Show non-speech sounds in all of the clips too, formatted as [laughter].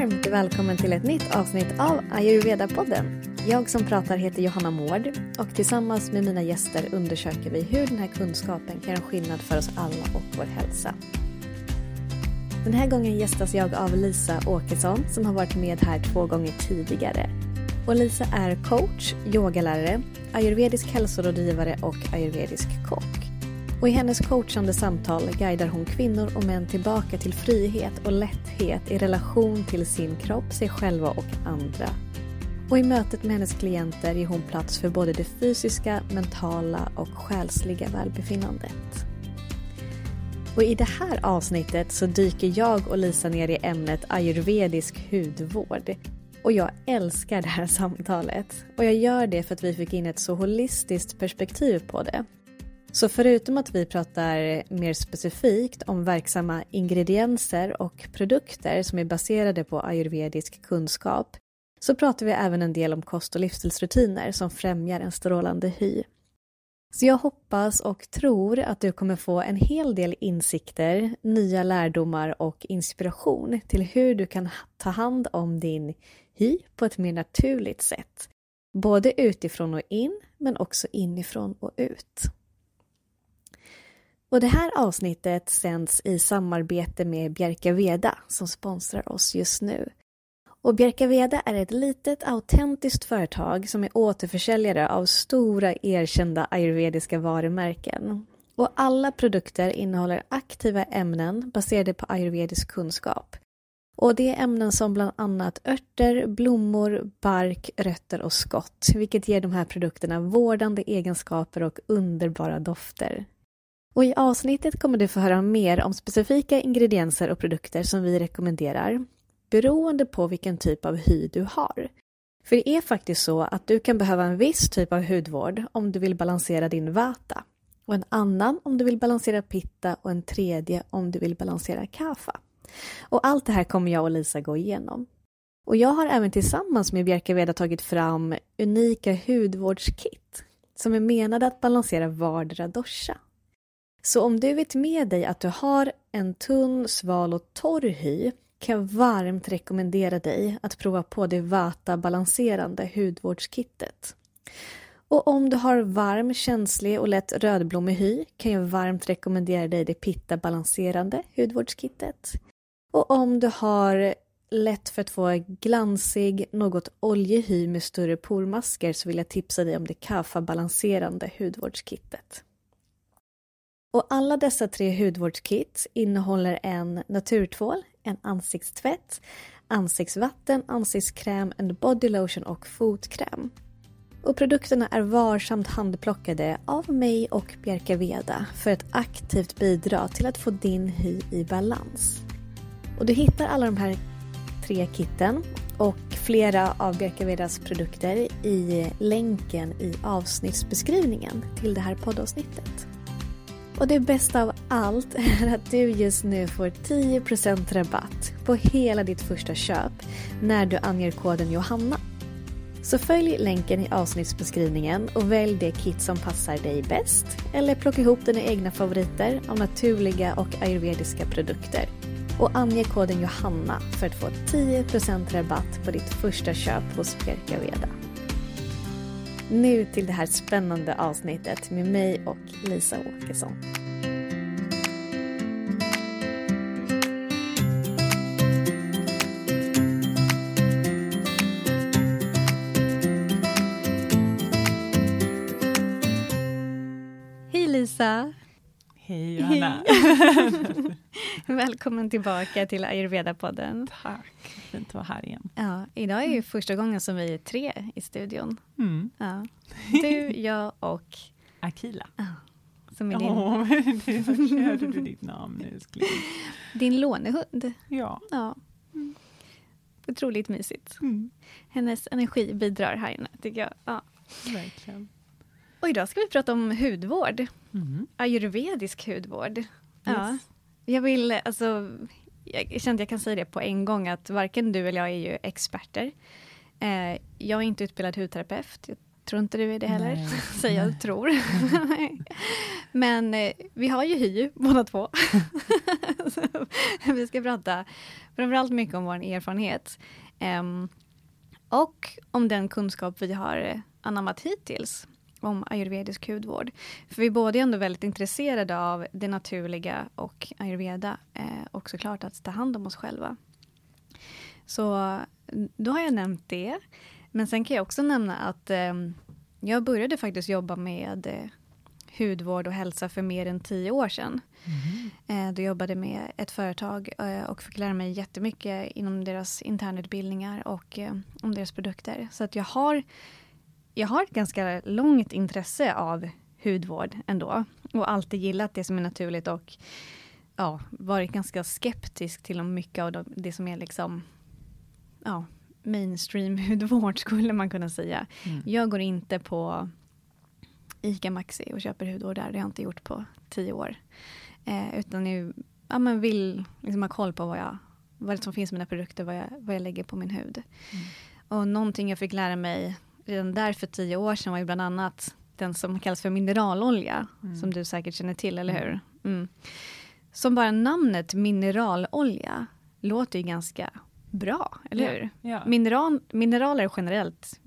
varmt välkommen till ett nytt avsnitt av Ayurveda-podden. Jag som pratar heter Johanna Mård och tillsammans med mina gäster undersöker vi hur den här kunskapen kan göra skillnad för oss alla och vår hälsa. Den här gången gästas jag av Lisa Åkesson som har varit med här två gånger tidigare. Och Lisa är coach, yogalärare, ayurvedisk hälsorådgivare och ayurvedisk kock. Och i hennes coachande samtal guidar hon kvinnor och män tillbaka till frihet och lätthet i relation till sin kropp, sig själva och andra. Och i mötet med hennes klienter ger hon plats för både det fysiska, mentala och själsliga välbefinnandet. Och i det här avsnittet så dyker jag och Lisa ner i ämnet ayurvedisk hudvård. Och jag älskar det här samtalet. Och jag gör det för att vi fick in ett så holistiskt perspektiv på det. Så förutom att vi pratar mer specifikt om verksamma ingredienser och produkter som är baserade på ayurvedisk kunskap så pratar vi även en del om kost och livsstilsrutiner som främjar en strålande hy. Så jag hoppas och tror att du kommer få en hel del insikter, nya lärdomar och inspiration till hur du kan ta hand om din hy på ett mer naturligt sätt. Både utifrån och in, men också inifrån och ut. Och det här avsnittet sänds i samarbete med Bjerka Veda som sponsrar oss just nu. Och Bjerka Veda är ett litet autentiskt företag som är återförsäljare av stora erkända ayurvediska varumärken. Och alla produkter innehåller aktiva ämnen baserade på ayurvedisk kunskap. Och det är ämnen som bland annat örter, blommor, bark, rötter och skott, vilket ger de här produkterna vårdande egenskaper och underbara dofter. Och I avsnittet kommer du få höra mer om specifika ingredienser och produkter som vi rekommenderar beroende på vilken typ av hy du har. För det är faktiskt så att du kan behöva en viss typ av hudvård om du vill balansera din vata och en annan om du vill balansera pitta och en tredje om du vill balansera kafa. Och allt det här kommer jag och Lisa gå igenom. Och jag har även tillsammans med Bjerkaveda tagit fram unika hudvårdskit som är menade att balansera vardera dosha. Så om du vet med dig att du har en tunn, sval och torr hy kan jag varmt rekommendera dig att prova på det Vata balanserande hudvårdskittet. Och om du har varm, känslig och lätt rödblommig hy kan jag varmt rekommendera dig det Pitta balanserande hudvårdskittet. Och om du har lätt för att få glansig, något oljig hy med större pormasker så vill jag tipsa dig om det Kafa balanserande hudvårdskittet. Och alla dessa tre hudvårdskit innehåller en naturtvål, en ansiktstvätt, ansiktsvatten, ansiktskräm, en bodylotion och fotkräm. Och produkterna är varsamt handplockade av mig och Bjerka Veda för att aktivt bidra till att få din hy i balans. Och du hittar alla de här tre kitten och flera av Bjerka Vedas produkter i länken i avsnittsbeskrivningen till det här poddavsnittet. Och det bästa av allt [laughs] är att du just nu får 10% rabatt på hela ditt första köp när du anger koden Johanna. Så följ länken i avsnittsbeskrivningen och välj det kit som passar dig bäst eller plocka ihop dina egna favoriter av naturliga och ayurvediska produkter. Och ange koden Johanna för att få 10% rabatt på ditt första köp hos Bjerka Veda. Nu till det här spännande avsnittet med mig och Lisa Åkesson. Hej Lisa! Hej Johanna! [laughs] Välkommen tillbaka till Ayurveda-podden. Tack, fint att vara här igen. Ja, idag är ju första gången som vi är tre i studion. Mm. Ja. [laughs] Du, jag och Akila. Ja, som är din, Åh, [laughs] det hörde du ditt namn älskling. din lånehund. Ja. Ja. Otroligt mysigt. Mm. Hennes energi bidrar här inne, tycker jag. Ja. Verkligen. Och idag ska vi prata om hudvård. Mm. Ayurvedisk hudvård. Ja. Jag vill, alltså, jag kände jag kan säga det på en gång att varken du eller jag är ju experter. Eh, jag är inte utbildad hudterapeut. Jag Tror inte du är det heller? Nej. [laughs] Säger jag tror. [laughs] Men eh, vi har ju hy båda två. [laughs] Så vi ska prata framförallt mycket om vår erfarenhet. Em, och om den kunskap vi har eh, anammat hittills om ayurvedisk hudvård. För vi är båda ändå väldigt intresserade av det naturliga och ayurveda eh, och såklart att ta hand om oss själva. Så mm, då har jag nämnt det. Men sen kan jag också nämna att eh, jag började faktiskt jobba med eh, hudvård och hälsa för mer än tio år sedan. Eh, då jobbade med ett företag eh, och fick lära mig jättemycket inom deras internutbildningar och eh, om deras produkter. Så att jag har, jag har ett ganska långt intresse av hudvård ändå. Och alltid gillat det som är naturligt och ja, varit ganska skeptisk till mycket av de- det som är liksom ja, mainstream [laughs] hudvård skulle man kunna säga. Mm. Jag går inte på ICA Maxi och köper hudvård där. Det har jag inte gjort på tio år. Eh, utan jag ja, men vill liksom ha koll på vad, jag, vad som finns i mina produkter, vad jag, vad jag lägger på min hud. Mm. Och någonting jag fick lära mig redan där för tio år sedan var ju bland annat den som kallas för mineralolja, Mm. som du säkert känner till, eller Mm. hur? Mm. Som bara namnet mineralolja låter ju ganska bra, eller Ja. hur? Ja. Mineral, mineraler generellt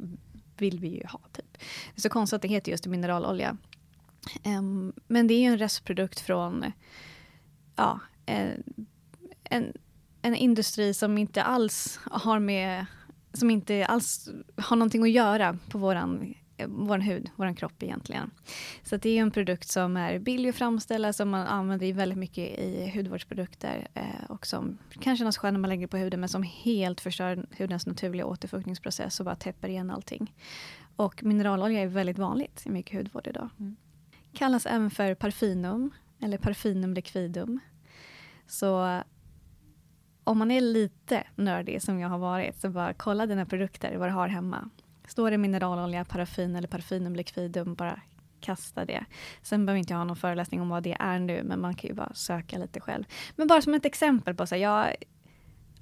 vill vi ju ha. Typ. Det är så konstigt att det heter just mineralolja. Em, men det är ju en restprodukt från ja, en, en, en industri som inte alls har med som inte alls har någonting att göra på våran, eh, våran hud, våran kropp egentligen. Så det är en produkt som är billig att framställa, som man använder väldigt mycket i hudvårdsprodukter eh, och som kan kännas skön när man lägger på huden, men som helt förstör hudens naturliga återfuktningsprocess och bara täpper igen allting. Och mineralolja är väldigt vanligt i mycket hudvård idag. Mm. Kallas även för parfynum eller parfynum liquidum. Så om man är lite nördig som jag har varit, så bara kolla dina produkter, vad du har hemma. Står det mineralolja, paraffin eller parfynum liquidum, bara kasta det. Sen behöver inte jag ha någon föreläsning om vad det är nu, men man kan ju bara söka lite själv. Men bara som ett exempel på så här, jag är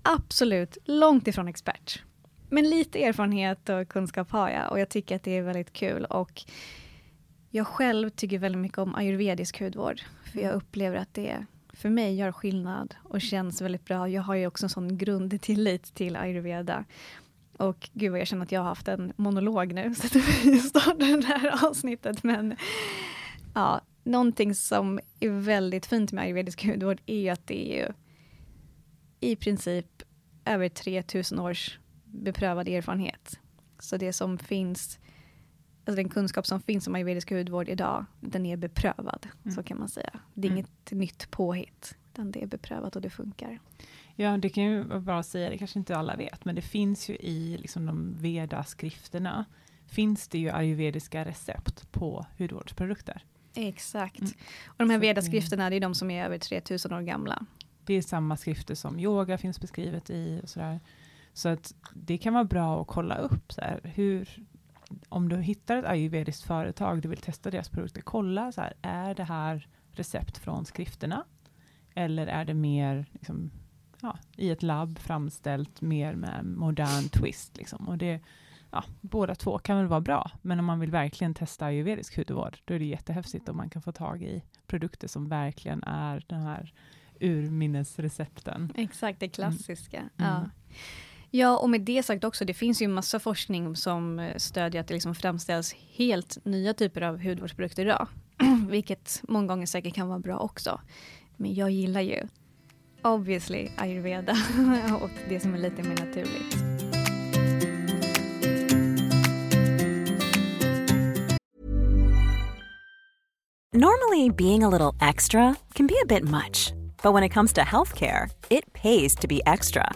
absolut långt ifrån expert. Men lite erfarenhet och kunskap har jag och jag tycker att det är väldigt kul. Och jag själv tycker väldigt mycket om ayurvedisk hudvård. För jag upplever att det för mig gör skillnad och känns väldigt bra. Jag har ju också en sån grundtillit till ayurveda. Och gud vad jag känner att jag har haft en monolog nu, så att vi [laughs] startar det här avsnittet. Men ja, någonting som är väldigt fint med ayurvedisk hudvård är ju att det är ju i princip över 3000 års beprövad erfarenhet. Så det som finns, alltså den kunskap som finns om ayurvedisk hudvård idag, den är beprövad, Mm. så kan man säga. Det är Mm. inget nytt påhitt, utan det är beprövat och det funkar. Ja, det kan ju vara bra att säga, det kanske inte alla vet, men det finns ju i liksom, de Veda-skrifterna, finns det ju ayurvediska recept på hudvårdsprodukter. Exakt. Mm. Och de här det- vedaskrifterna, det är de som är över 3000 år gamla. Det är samma skrifter som yoga finns beskrivet i och sådär. Så att det kan vara bra att kolla upp så här, hur, om du hittar ett ayurvediskt företag, du vill testa deras produkter, kolla så här, är det här recept från skrifterna? Eller är det mer liksom, ja, i ett labb framställt, mer med modern twist? Liksom. Och det, ja, båda två kan väl vara bra, men om man vill verkligen testa ayurvedisk hudvård, då är det jättehäftigt om man kan få tag i produkter som verkligen är den här urminnesrecepten. Exakt, det klassiska. Mm. Ja ja, och med det sagt också, det finns ju massa forskning som eh, stödjer att det liksom framställs helt nya typer av hudvårdsprodukter idag. [clears throat] Vilket många gånger säkert kan vara bra också. Men jag gillar ju obviously ayurveda [laughs] och det som är lite mer naturligt. Normally, being a little extra can be a bit much, but when it comes to healthcare, it pays to be extra.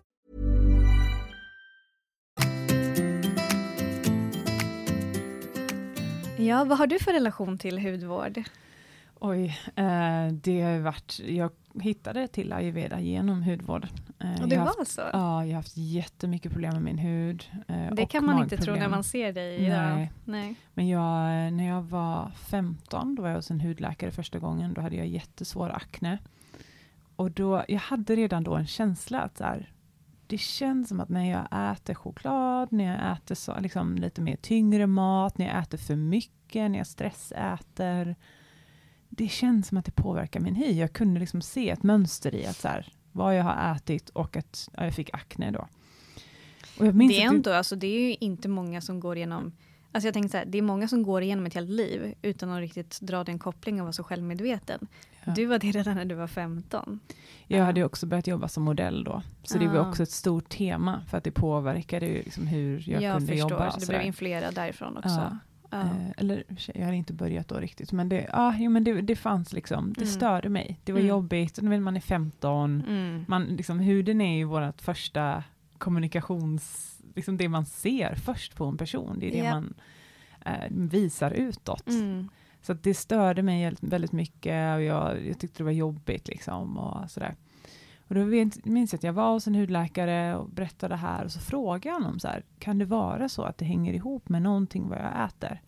Ja, vad har du för relation till hudvård? Oj, eh, det har varit, jag hittade till ayurveda genom hudvård. Eh, Och det var haft, så? Ja, jag har haft jättemycket problem med min hud. eh, det kan man inte tro när magproblem. man ser dig idag. Nej. Nej. Men jag, eh, när jag var 15, då var jag hos en hudläkare första gången. Då hade jag jättesvår akne. Och då, jag hade redan då en känsla att så här, det känns som att när jag äter choklad, när jag äter så, liksom, lite mer tyngre mat, när jag äter för mycket, när jag stressäter. Det känns som att det påverkar min hy. Jag kunde liksom se ett mönster i att så här, vad jag har ätit och att ja, jag fick akne då. Det är ändå, alltså det är ju inte många som går igenom Alltså jag tänkte så här, det är många som går igenom ett helt liv utan att riktigt dra den kopplingen och vara så självmedveten. Ja. Du var det redan när du var 15. Jag hade ju också börjat jobba som modell då. Så det var Ah. också ett stort tema för att det påverkade liksom hur jag, Jag kunde förstår, jobba. så och du sådär. blev influerad därifrån också. Eh, eller jag hade inte börjat då riktigt, men det, ah, jo, men det, det fanns liksom, det Mm. störde mig. Det var Mm. jobbigt, man är 15, Mm. man, liksom, huden är ju vårt första kommunikations, liksom det man ser först på en person, det är det Ja. man eh, visar utåt. Mm. Så det störde mig väldigt- mycket och jag, jag tyckte det var jobbigt. Liksom och sådär. Och då minns jag att jag var hos en hudläkare och berättade det här och så frågade jag honom så här, kan det vara så att det hänger ihop med någonting vad jag äter?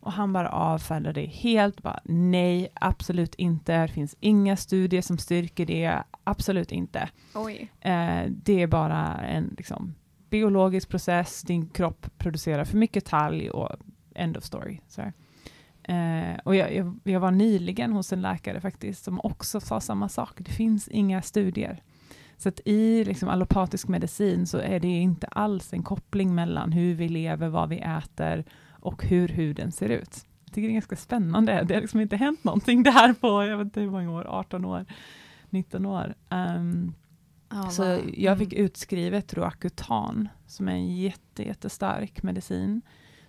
Och han bara avfärdade det helt, bara nej, absolut inte, det finns inga studier som styrker det, absolut inte. Oj. Eh, det är bara en liksom, biologisk process, din kropp producerar för mycket talg och end of story. Så här. Eh, och jag, jag, jag var nyligen hos en läkare faktiskt som också sa samma sak. Det finns inga studier. Så att i liksom, allopatisk medicin så är det inte alls en koppling mellan hur vi lever, vad vi äter och hur huden ser ut. Jag tycker det är ganska spännande. Det har liksom inte hänt någonting där på, jag vet inte hur många år, 18 år, 19 år. Um, Ja, så vad- jag fick mm. utskrivet Roacutan, som är en jätte, jättestark medicin,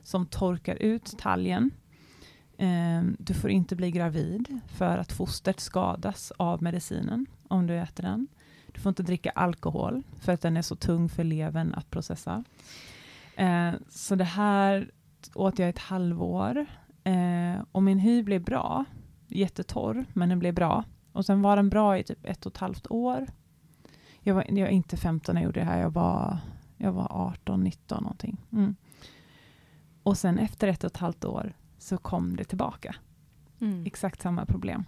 som torkar ut talgen. Ehm, du får inte bli gravid, för att fostret skadas av medicinen, om du äter den. Du får inte dricka alkohol, för att den är så tung för levern att processa. Ehm, så det här åt jag ett halvår, Ehm, och min hy blev bra. Jättetorr, men den blev bra. Och sen var den bra i typ ett och ett halvt år. Jag var, jag var inte 15 när jag gjorde det här, jag var, jag var 18, 19 någonting. Mm. Och sen efter ett och ett halvt år så kom det tillbaka. Mm. Exakt samma problem.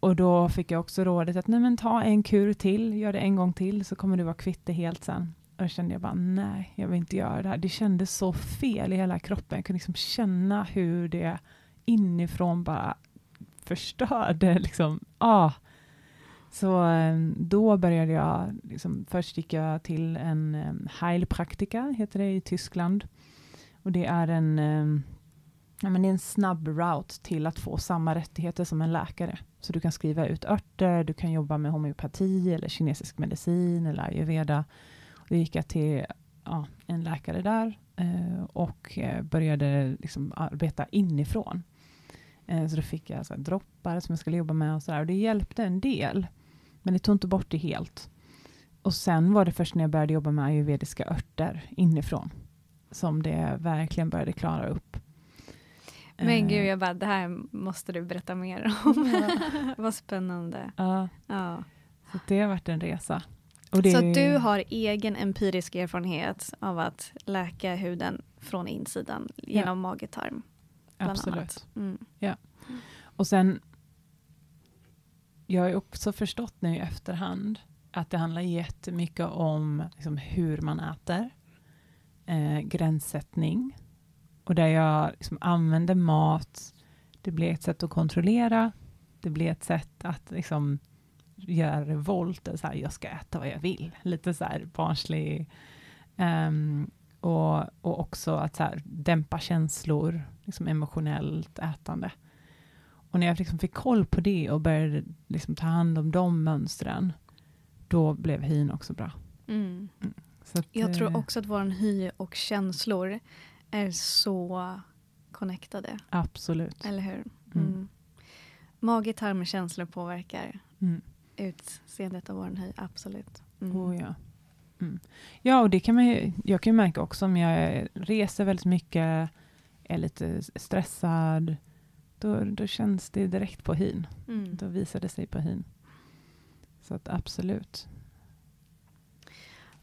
Och då fick jag också rådet att nej men ta en kur till, gör det en gång till så kommer du vara kvitt det helt sen. Och då kände jag bara nej, jag vill inte göra det här. Det kändes så fel i hela kroppen. Jag kunde liksom känna hur det inifrån bara förstörde. Liksom. Ah. Så eh, då började jag, liksom, först gick jag till en eh, um, heilpraktika, heter det i Tyskland. Och det är en, um, ja, men det är en snabb route till att få samma rättigheter som en läkare. Så du kan skriva ut örter, du kan jobba med homeopati eller kinesisk medicin eller ayurveda. Och då gick jag till ja, en läkare där eh, och började liksom arbeta inifrån. Eh, så då fick jag så här, droppar som jag skulle jobba med och sådär. Och det hjälpte en del, men det tog inte bort det helt. Och sen var det först när jag började jobba med ayurvediska örter inifrån som det verkligen började klara upp. Men Eh, gud, jag bara, det här måste du berätta mer om. Ja. [laughs] Vad spännande. Ja, Ja. så det har varit en resa. Så att du har egen empirisk erfarenhet av att läka huden från insidan genom mage-tarm? bland Absolut. Mm. Och sen, jag har också förstått nu i efterhand att det handlar jättemycket om liksom, hur man äter, eh, gränssättning och där jag liksom, använder mat, det blir ett sätt att kontrollera, det blir ett sätt att liksom, göra revolt, så här, jag ska äta vad jag vill, lite så här barnslig, Um, och, och också att så här, dämpa känslor, liksom emotionellt ätande. Och när jag liksom fick koll på det och började liksom ta hand om de mönstren, då blev hyn också bra. Mm. Så att, Jag tror eh, också att vår hy och känslor är så connectade, Absolut. eller hur? Mm. Mm. Mage, tarm och känslor påverkar Mm. utseendet av vår hy, absolut. Mm. Oh, ja. Mm. ja, och det kan man ju, jag kan ju märka också om jag reser väldigt mycket, är lite stressad, då, då känns det direkt på hyn. Mm. Då visar det sig på hyn. Så att absolut.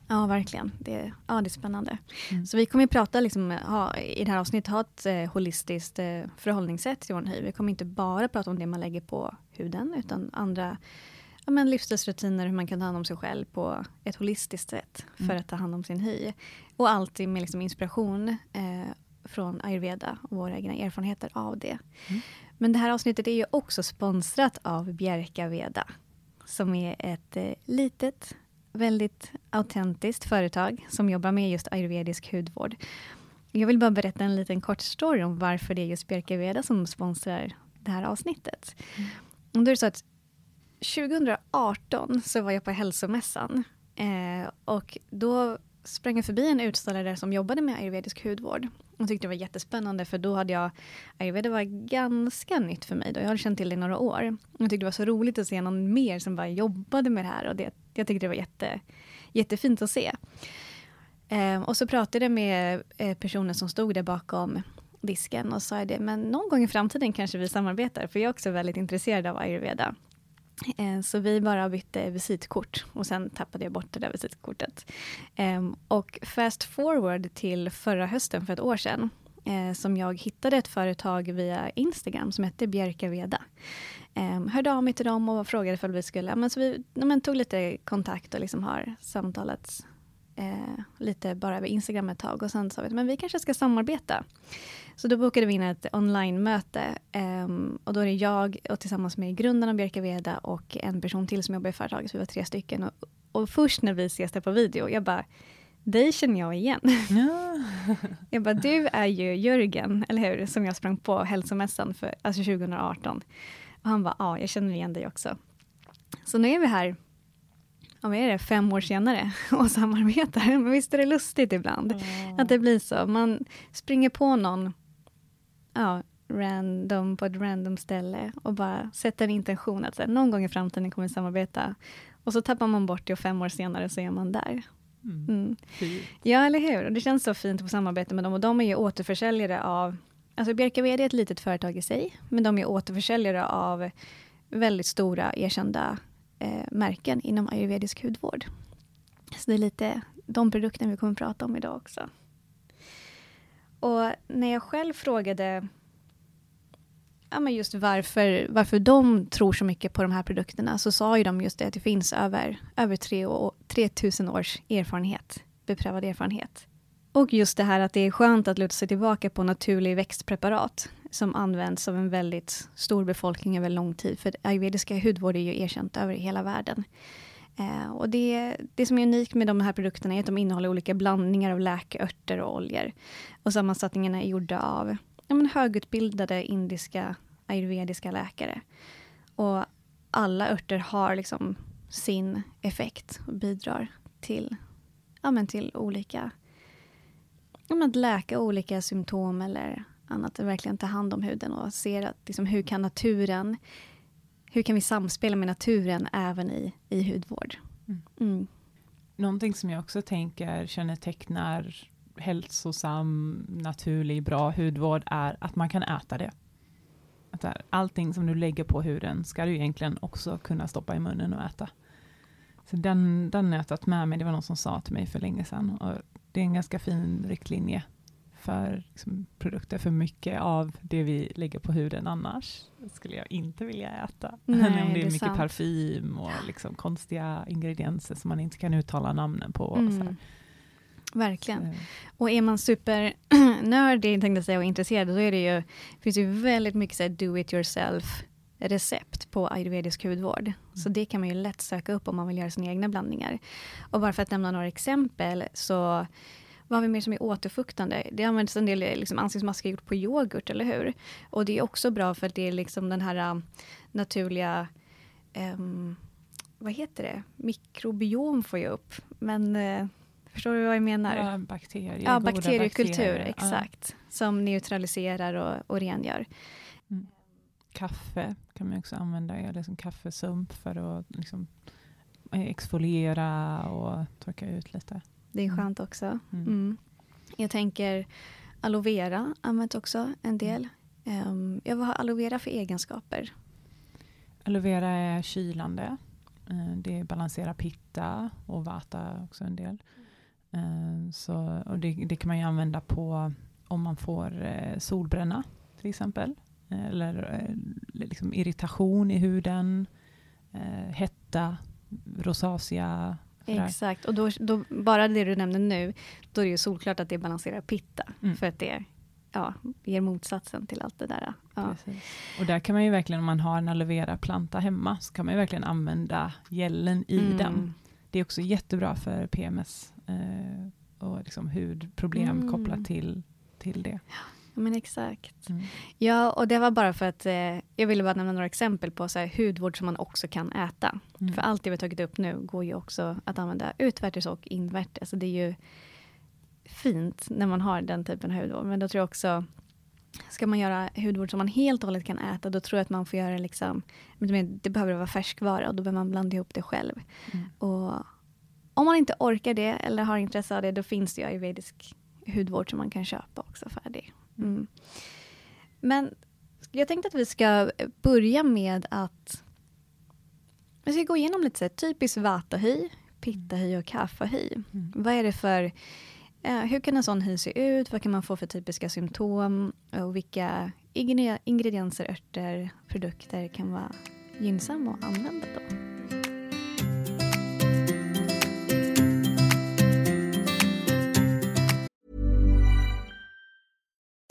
Ja, verkligen. Det, ja, det är spännande. Mm. Så vi kommer att prata, liksom, ha, i det här avsnittet, ha ett eh, holistiskt eh, förhållningssätt till vår hy. Vi kommer inte bara prata om det man lägger på huden, utan andra ja, men livsstilsrutiner, hur man kan ta hand om sig själv på ett holistiskt sätt för Mm. att ta hand om sin hy. Och alltid med liksom, inspiration eh, från ayurveda och våra egna erfarenheter av det. Mm. Men det här avsnittet är ju också sponsrat av Bjerka Veda, som är ett eh, litet väldigt autentiskt företag som jobbar med just ayurvedisk hudvård. Jag vill bara berätta en liten kort story om varför det är just Bjerke Veda som sponsrar det här avsnittet. Mm. Då är det så att 2018 så var jag på hälsomässan eh, och då sprang jag förbi en utställare som jobbade med ayurvedisk hudvård. Och tyckte det var jättespännande för då hade jag, ayurveda var ganska nytt för mig då, jag hade känt till det i några år. Jag tyckte det var så roligt att se någon mer som bara jobbade med det här och det, jag tyckte det var jätte, jättefint att se. Eh, och så pratade jag med eh, personen som stod där bakom disken och sa det, men någon gång i framtiden kanske vi samarbetar, för jag är också väldigt intresserad av ayurveda. Eh, så vi bara bytte visitkort och sen tappade jag bort det där visitkortet. Ehm, och fast forward till förra hösten för ett år sedan eh, som jag hittade ett företag via Instagram som hette Bjerka Veda. Um, hörde av mig till dem och frågade ifall vi skulle, men så vi men tog lite kontakt och liksom har samtalat eh, lite bara över Instagram ett tag och sen sa vi att men vi kanske ska samarbeta. Så då bokade vi in ett online-möte ehm, och då är det jag och tillsammans med grundaren av Bjerka Veda och en person till som jobbar i företaget, så vi var tre stycken. Och, och först när vi ses där på video, jag bara, dig känner jag igen. Ja. [laughs] Jag bara, du är ju Jörgen, eller hur? Som jag sprang på hälsomässan för, alltså 2018. Och han bara, ja, jag känner igen dig också. Så nu är vi här, ja, vad är det, fem år senare [laughs] och samarbetar. Men visst är det lustigt ibland att det blir så. Man springer på någon, ja, random på ett random ställe och bara sätter en intention att så här, någon gång i framtiden kommer vi samarbeta. Och så tappar man bort det och fem år senare så är man där. Mm. Mm. Ja, eller hur? Och det känns så fint att få samarbeta med dem. Och de är ju återförsäljare av... Alltså Bjerka VD är ett litet företag i sig, men de är återförsäljare av väldigt stora erkända eh, märken inom ayurvedisk hudvård. Så det är lite de produkterna vi kommer att prata om idag också. Och när jag själv frågade ja, men just varför, varför de tror så mycket på de här produkterna, så sa ju de just det att det finns över, över tre 3000 års erfarenhet, beprövad erfarenhet. Och just det här att det är skönt att luta sig tillbaka på naturlig växtpreparat som används av en väldigt stor befolkning över lång tid. För ayurvediska hudvård är ju erkänt över hela världen. Eh, och det, det som är unikt med de här produkterna är att de innehåller olika blandningar av läkeörter och oljor. Och sammansättningarna är gjorda av ja, men högutbildade indiska ayurvediska läkare. Och alla örter har liksom sin effekt och bidrar till, ja, men till olika ja, men att läka olika symptom eller annat. Att verkligen ta hand om huden och se att liksom, hur kan naturen hur kan vi samspela med naturen även i, i hudvård? Mm. Mm. Någonting som jag också tänker kännetecknar hälsosam, naturlig, bra hudvård är att man kan äta det. Att allting som du lägger på huden ska du egentligen också kunna stoppa i munnen och äta. Så den, den har jag tagit med mig, det var någon som sa till mig för länge sedan. Och det är en ganska fin riktlinje för liksom, produkter, för mycket av det vi lägger på huden annars skulle jag inte vilja äta. [laughs] Nej, Om det är det är mycket sant. parfym och liksom konstiga ingredienser som man inte kan uttala namnen på. Mm. Verkligen. Och är man supernördig tänkte jag säga, och intresserad, då är det ju, finns ju väldigt mycket så do it yourself recept på ayurvedisk hudvård. Så det kan man ju lätt söka upp om man vill göra sina egna blandningar. Och bara för att nämna några exempel så vad har vi mer som är återfuktande? Det används en del liksom, ansiktsmasker gjort på yoghurt, eller hur? Och det är också bra för att det är liksom den här um, naturliga ehm, vad heter det? Mikrobiom får jag upp. Men eh, förstår du vad jag menar? Ja, bakterier. Ja, bakteriekultur, bakterier. Ja. exakt. Som neutraliserar och, och rengör. Kaffe kan man också använda, eller som kaffesump för att liksom exfoliera och torka ut lite. Det är Mm. skönt också. Mm. Mm. Jag tänker aloe vera används också en del. Um, ja, vad har aloe vera för egenskaper? Aloe vera är kylande. Eh, det balanserar pitta och vata också en del. Eh, så, och det, det kan man ju använda på om man får eh, solbränna till exempel. Eller liksom irritation i huden, hetta, rosacea. Exakt, och då, då, bara det du nämnde nu, då är det ju solklart att det balanserar pitta. Mm. För att det ja, ger motsatsen till allt det där. Ja. Och där kan man ju verkligen, om man har en aloe vera-planta hemma, så kan man ju verkligen använda gällen i mm. den. Det är också jättebra för PMS eh, och liksom hudproblem mm. kopplat till, till det. Ja, men exakt. Mm. Ja, och det var bara för att eh, jag ville bara nämna några exempel på så här, hudvård som man också kan äta. Mm. För allt det vi har tagit upp nu går ju också att använda utvärtes och invärtes. Alltså det är ju fint när man har den typen av hudvård. Men då tror jag också, ska man göra hudvård som man helt och hållet kan äta, då tror jag att man får göra liksom, det behöver vara färskvara och då behöver man blanda ihop det själv. Mm. Och om man inte orkar det eller har intresse av det, då finns det ju ayurvedisk hudvård som man kan köpa också färdig. Mm. Men jag tänkte att vi ska börja med att vi ska gå igenom lite så här, typiskt vata-hy, pitta-hy och kapha-hy. Mm. Vad är det för Eh, hur kan en sån hy se ut? Vad kan man få för typiska symptom? Och vilka ingredienser, örter, produkter kan vara gynnsamma att använda då?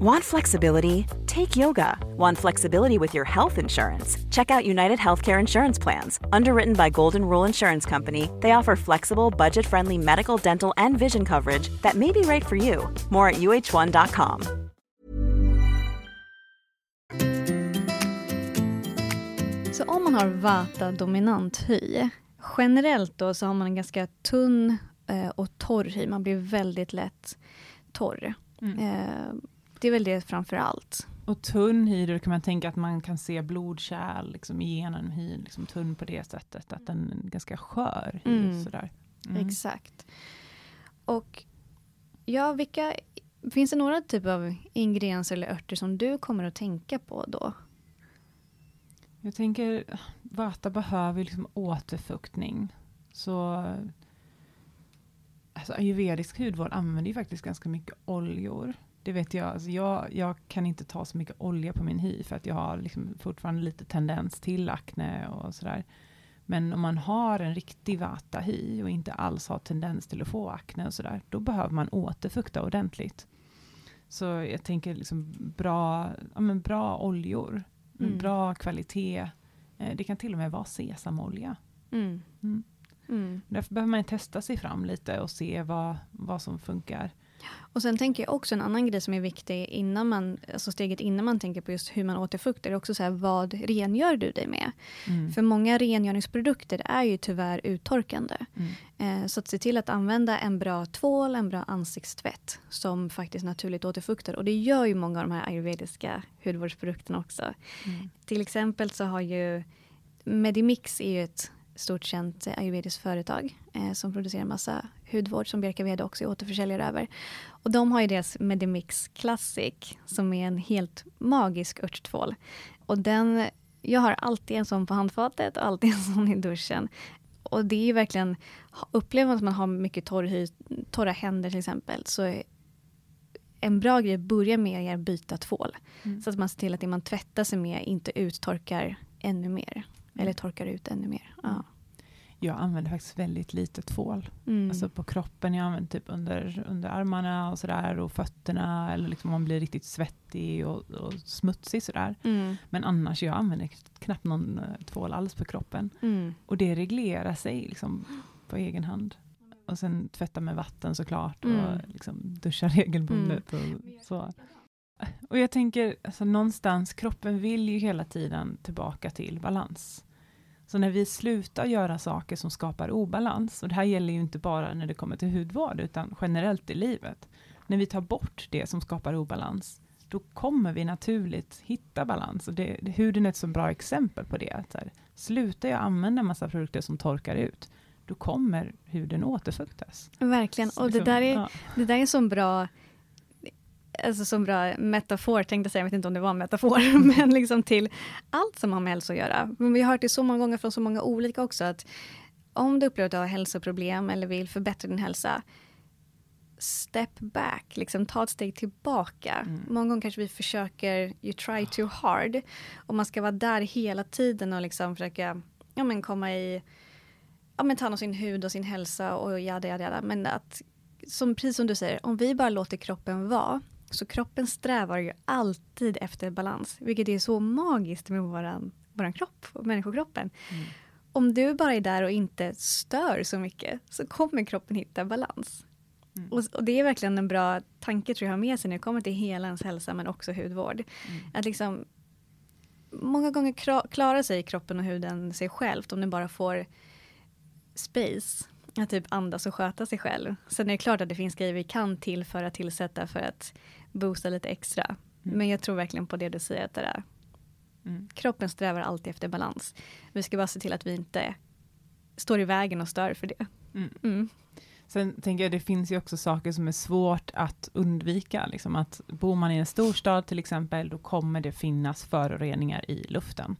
Want flexibility? Take yoga. Want flexibility with your health insurance? Check out United Healthcare Insurance Plans. Underwritten by Golden Rule Insurance Company, they offer flexible, budget friendly medical, dental, and vision coverage that may be right for you. More at uh1.com. Så om man har vata-dominant hy, generellt då så har man en ganska tunn eh, och torr hy. Man blir väldigt lätt torr. Mm. Eh, det är väl det framför allt. Och tunn hy, då kan man tänka att man kan se blodkärl liksom, genom hyn, liksom, tunn på det sättet, att den är ganska skör hy. Mm. Sådär. Mm. Exakt. Och ja, vilka, finns det några typer av ingredienser eller örter som du kommer att tänka på då? Jag tänker, vata behöver liksom återfuktning. Så alltså, ayurvedisk hudvård använder ju faktiskt ganska mycket oljor. Det vet jag. Alltså jag, jag kan inte ta så mycket olja på min hy för att jag har liksom fortfarande lite tendens till akne och sådär. Men om man har en riktig vata-hy och inte alls har tendens till att få akne och sådär, då behöver man återfukta ordentligt. Så jag tänker liksom bra, ja men bra oljor, mm. bra kvalitet. Eh, det kan till och med vara sesamolja. Mm. Mm. Mm. Därför behöver man testa sig fram lite och se vad, vad som funkar. Och sen tänker jag också en annan grej som är viktig innan man, alltså steget innan man tänker på just hur man återfuktar, är också så här, vad rengör du dig med? Mm. För många rengöringsprodukter är ju tyvärr uttorkande. Mm. Eh, så att se till att använda en bra tvål, en bra ansiktstvätt som faktiskt naturligt återfuktar. Och det gör ju många av de här ayurvediska hudvårdsprodukterna också. Mm. Till exempel så har ju Medimix är ju ett stort känt ayurvediskt företag eh, som producerar massa hudvård som Bjerka Vede också är återförsäljare över. Och de har ju deras Medimix Classic som är en helt magisk örttvål. Och den, jag har alltid en sån på handfatet och alltid en sån i duschen. Och det är ju verkligen, upplever man att man har mycket torr hy, torra händer till exempel, så en bra grej att börja med är att byta tvål. Mm. Så att man ser till att det man tvättar sig med inte uttorkar ännu mer. Mm. Eller torkar ut ännu mer. Ja. Jag använder faktiskt väldigt lite tvål. Mm. Alltså på kroppen, jag använder typ under, under armarna och sådär och fötterna eller liksom man blir riktigt svettig och, och smutsig sådär. Mm. Men annars, jag använder knappt någon eh, tvål alls på kroppen. Mm. Och det reglerar sig liksom på egen hand. Och sen tvätta med vatten såklart och mm. liksom duscha [laughs] regelbundet och så. Och jag tänker, alltså någonstans, kroppen vill ju hela tiden tillbaka till balans. Så när vi slutar göra saker som skapar obalans, och det här gäller ju inte bara när det kommer till hudvård, utan generellt i livet. När vi tar bort det som skapar obalans, då kommer vi naturligt hitta balans. Och det, huden är ett så bra exempel på det. Att här, slutar jag använda massa produkter som torkar ut, då kommer huden återfuktas. Verkligen, och det Liksom, där är, ja. det där är en sån bra Alltså som bra metafor, tänkte jag säga, jag vet inte om det var en metafor, [laughs] men liksom till allt som har med hälsa att göra. Men vi har hört det så många gånger från så många olika också, att om du upplever att du har hälsoproblem eller vill förbättra din hälsa, step back, liksom ta ett steg tillbaka. Mm. Många gånger kanske vi försöker, you try too hard, och man ska vara där hela tiden och liksom försöka ja, men komma i, ja, men ta hand om sin hud och sin hälsa och jada, jada, jada. Men att, som, precis som du säger, om vi bara låter kroppen vara, så kroppen strävar ju alltid efter balans, vilket är så magiskt med våran, våran kropp, och människokroppen. Mm. Om du bara är där och inte stör så mycket, så kommer kroppen hitta balans. Mm. Och, och det är verkligen en bra tanke tror jag att ha med sig när det kommer till hela ens hälsa, men också hudvård. Mm. Att liksom, många gånger klarar sig kroppen och huden sig självt om den bara får space. Att typ andas och sköta sig själv. Sen är det klart att det finns grejer vi kan tillföra, tillsätta för att boosta lite extra. Mm. Men jag tror verkligen på det du säger, att det där. Mm. kroppen strävar alltid efter balans. Vi ska bara se till att vi inte står i vägen och stör för det. Mm. Mm. Sen tänker jag, det finns ju också saker som är svårt att undvika. Liksom att bor man i en storstad till exempel, då kommer det finnas föroreningar i luften.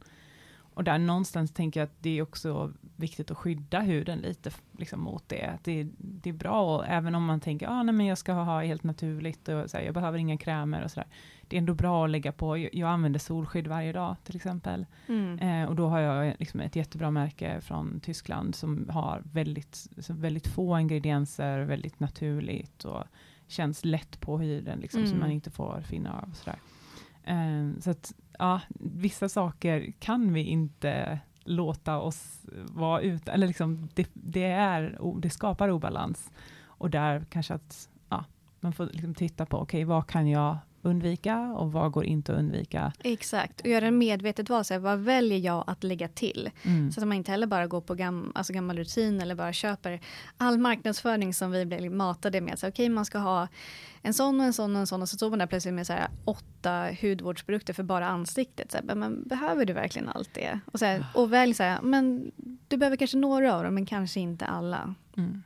Och där någonstans tänker jag att det är också viktigt att skydda huden lite liksom, mot det. det. Det är bra, och även om man tänker, ah, nej, men jag ska ha helt naturligt, och så här, jag behöver inga krämer och sådär. Det är ändå bra att lägga på, jag, jag använder solskydd varje dag till exempel. Mm. Eh, och då har jag liksom ett jättebra märke från Tyskland som har väldigt, så väldigt få ingredienser, väldigt naturligt och känns lätt på huden, liksom, så Mm. man inte får finna av. och Sådär. Eh, så att, ja, vissa saker kan vi inte låta oss vara ute, eller liksom, det, det, är, det skapar obalans. Och där kanske att ja, man får liksom titta på, okej, vad kan jag undvika och vad går inte att undvika? Exakt, och göra en medvetet val. Så här, vad väljer jag att lägga till? Mm. Så att man inte heller bara går på gam, alltså gammal rutin eller bara köper all marknadsföring som vi blir matade med. Okej, man ska ha en sån och en sån och en sån och så står man där plötsligt med så här, åtta hudvårdsprodukter för bara ansiktet. Så här, men, men behöver du verkligen allt det? Och, så här, och välj så här, men du behöver kanske några av dem men kanske inte alla. Mm.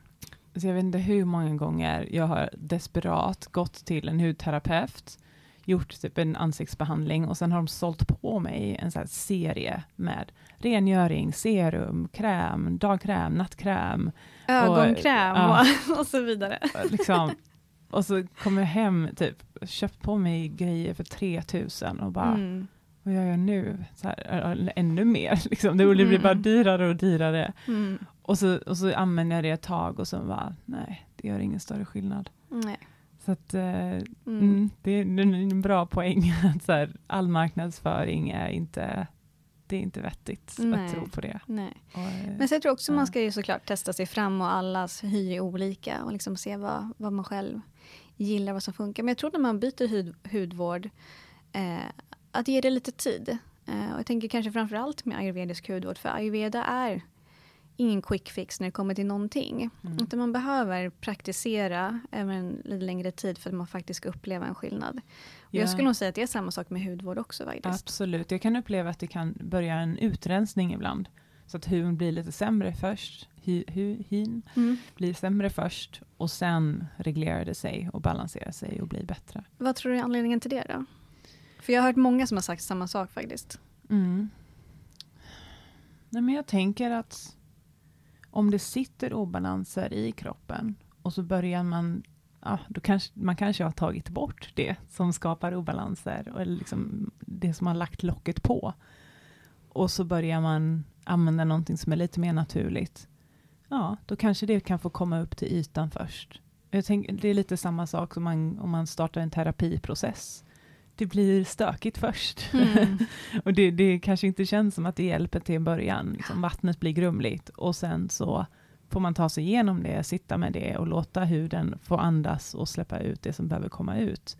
Så jag vet inte hur många gånger jag har desperat gått till en hudterapeut, gjort typ en ansiktsbehandling och sen har de sålt på mig en sån serie med rengöring, serum, kräm, dagkräm, nattkräm. Ögonkräm ja. och, [laughs] och så vidare. Liksom. Och så kommer jag hem, typ, köpt på mig grejer för 3000 och bara, Mm. vad gör jag nu? Så här, ännu mer, [laughs] liksom. det blir bara Mm. dyrare och dyrare. Mm. Och så, och så använder jag det ett tag och så bara, nej, det gör ingen större skillnad. Nej. Så att, eh, Mm. mm, det, är, en bra poäng. Att [laughs] så här, all marknadsföring är inte, det är inte vettigt Nej. att tro på det. Nej. Och, eh, Men så jag tror också Ja. man ska ju såklart testa sig fram och allas hy är olika och liksom se vad, vad man själv gillar, vad som funkar. Men jag tror när man byter hud, hudvård, eh, att ge det lite tid. Eh, och jag tänker kanske framförallt med ayurvedisk hudvård, för ayurveda är ingen quick fix när det kommer till någonting. Mm. Utan man behöver praktisera även en lite längre tid för att man faktiskt ska uppleva en skillnad. Och Ja. Jag skulle nog säga att det är samma sak med hudvård också faktiskt. Absolut, jag kan uppleva att det kan börja en utrensning ibland. Så att huden blir lite sämre först, hy, hy, hyn Mm. blir sämre först och sen reglerar det sig och balanserar sig och blir bättre. Vad tror du är anledningen till det då? För jag har hört många som har sagt samma sak faktiskt. Mm. Nej, men jag tänker att om det sitter obalanser i kroppen och så börjar man, ja, då kanske, man kanske har tagit bort det som skapar obalanser, och liksom det som har lagt locket på. Och så börjar man använda någonting som är lite mer naturligt. Ja, då kanske det kan få komma upp till ytan först. Jag tänk, det är lite samma sak som man, om man startar en terapiprocess. Det blir stökigt först. Mm. [laughs] Och det, det kanske inte känns som att det hjälper till en början. Liksom, vattnet blir grumligt och sen så får man ta sig igenom det, sitta med det och låta huden få andas och släppa ut det som behöver komma ut.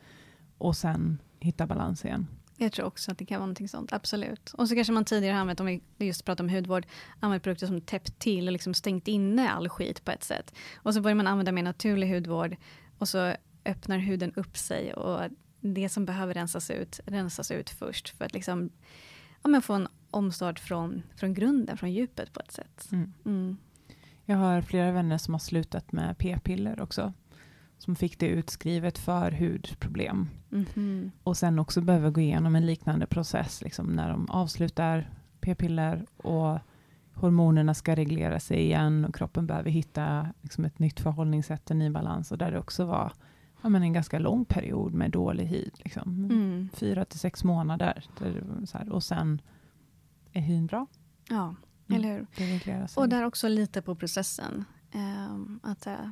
Och sen hitta balans igen. Jag tror också att det kan vara någonting sånt, absolut. Och så kanske man tidigare har använt, om vi just pratar om hudvård, använt produkter som täppt till och liksom stängt inne all skit på ett sätt. Och så börjar man använda mer naturlig hudvård och så öppnar huden upp sig och det som behöver rensas ut, rensas ut först för att liksom, ja, men få en omstart från, från grunden, från djupet på ett sätt. Mm. Mm. Jag har flera vänner som har slutat med p-piller också. Som fick det utskrivet för hudproblem. Mhm. Och sen också behöver gå igenom en liknande process liksom, när de avslutar p-piller och hormonerna ska reglera sig igen och kroppen behöver hitta liksom, ett nytt förhållningssätt, en ny balans. Och där det också var ja, men en ganska lång period med dålig hud. Liksom. Mm. Fyra till sex månader. Här, och sen är hyn bra. Ja, Mm. eller hur? Det. Och där också lite på processen. Ehm, att eh,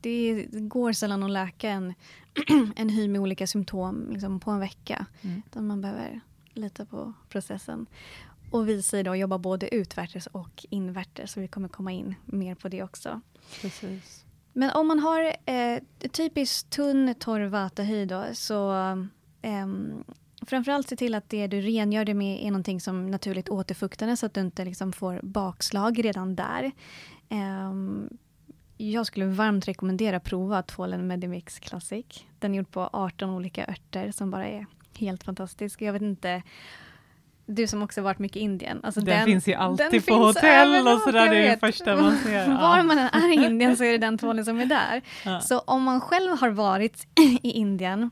det går sällan att läka en, [clears throat] en hy med olika symptom liksom, på en vecka. Mm. Utan man behöver lita på processen. Och vi säger då jobbar både utvärtes och invärtes. Så vi kommer komma in mer på det också. Precis. Men om man har eh, typiskt tunn, torr vatahy då, så eh, framförallt se till att det du rengör det med är någonting som naturligt återfuktande så att du inte liksom får bakslag redan där. Eh, jag skulle varmt rekommendera att prova tvålen Medimix Classic. Den är gjord på 18 olika örter som bara är helt fantastisk. Jag vet inte, du som också varit mycket i Indien. Alltså Den, finns ju alltid den på hotell och sådär. Det är det första man ser. [laughs] Var Ja. man än är i Indien så är det den tvålen som är där. Ja. Så om man själv har varit i Indien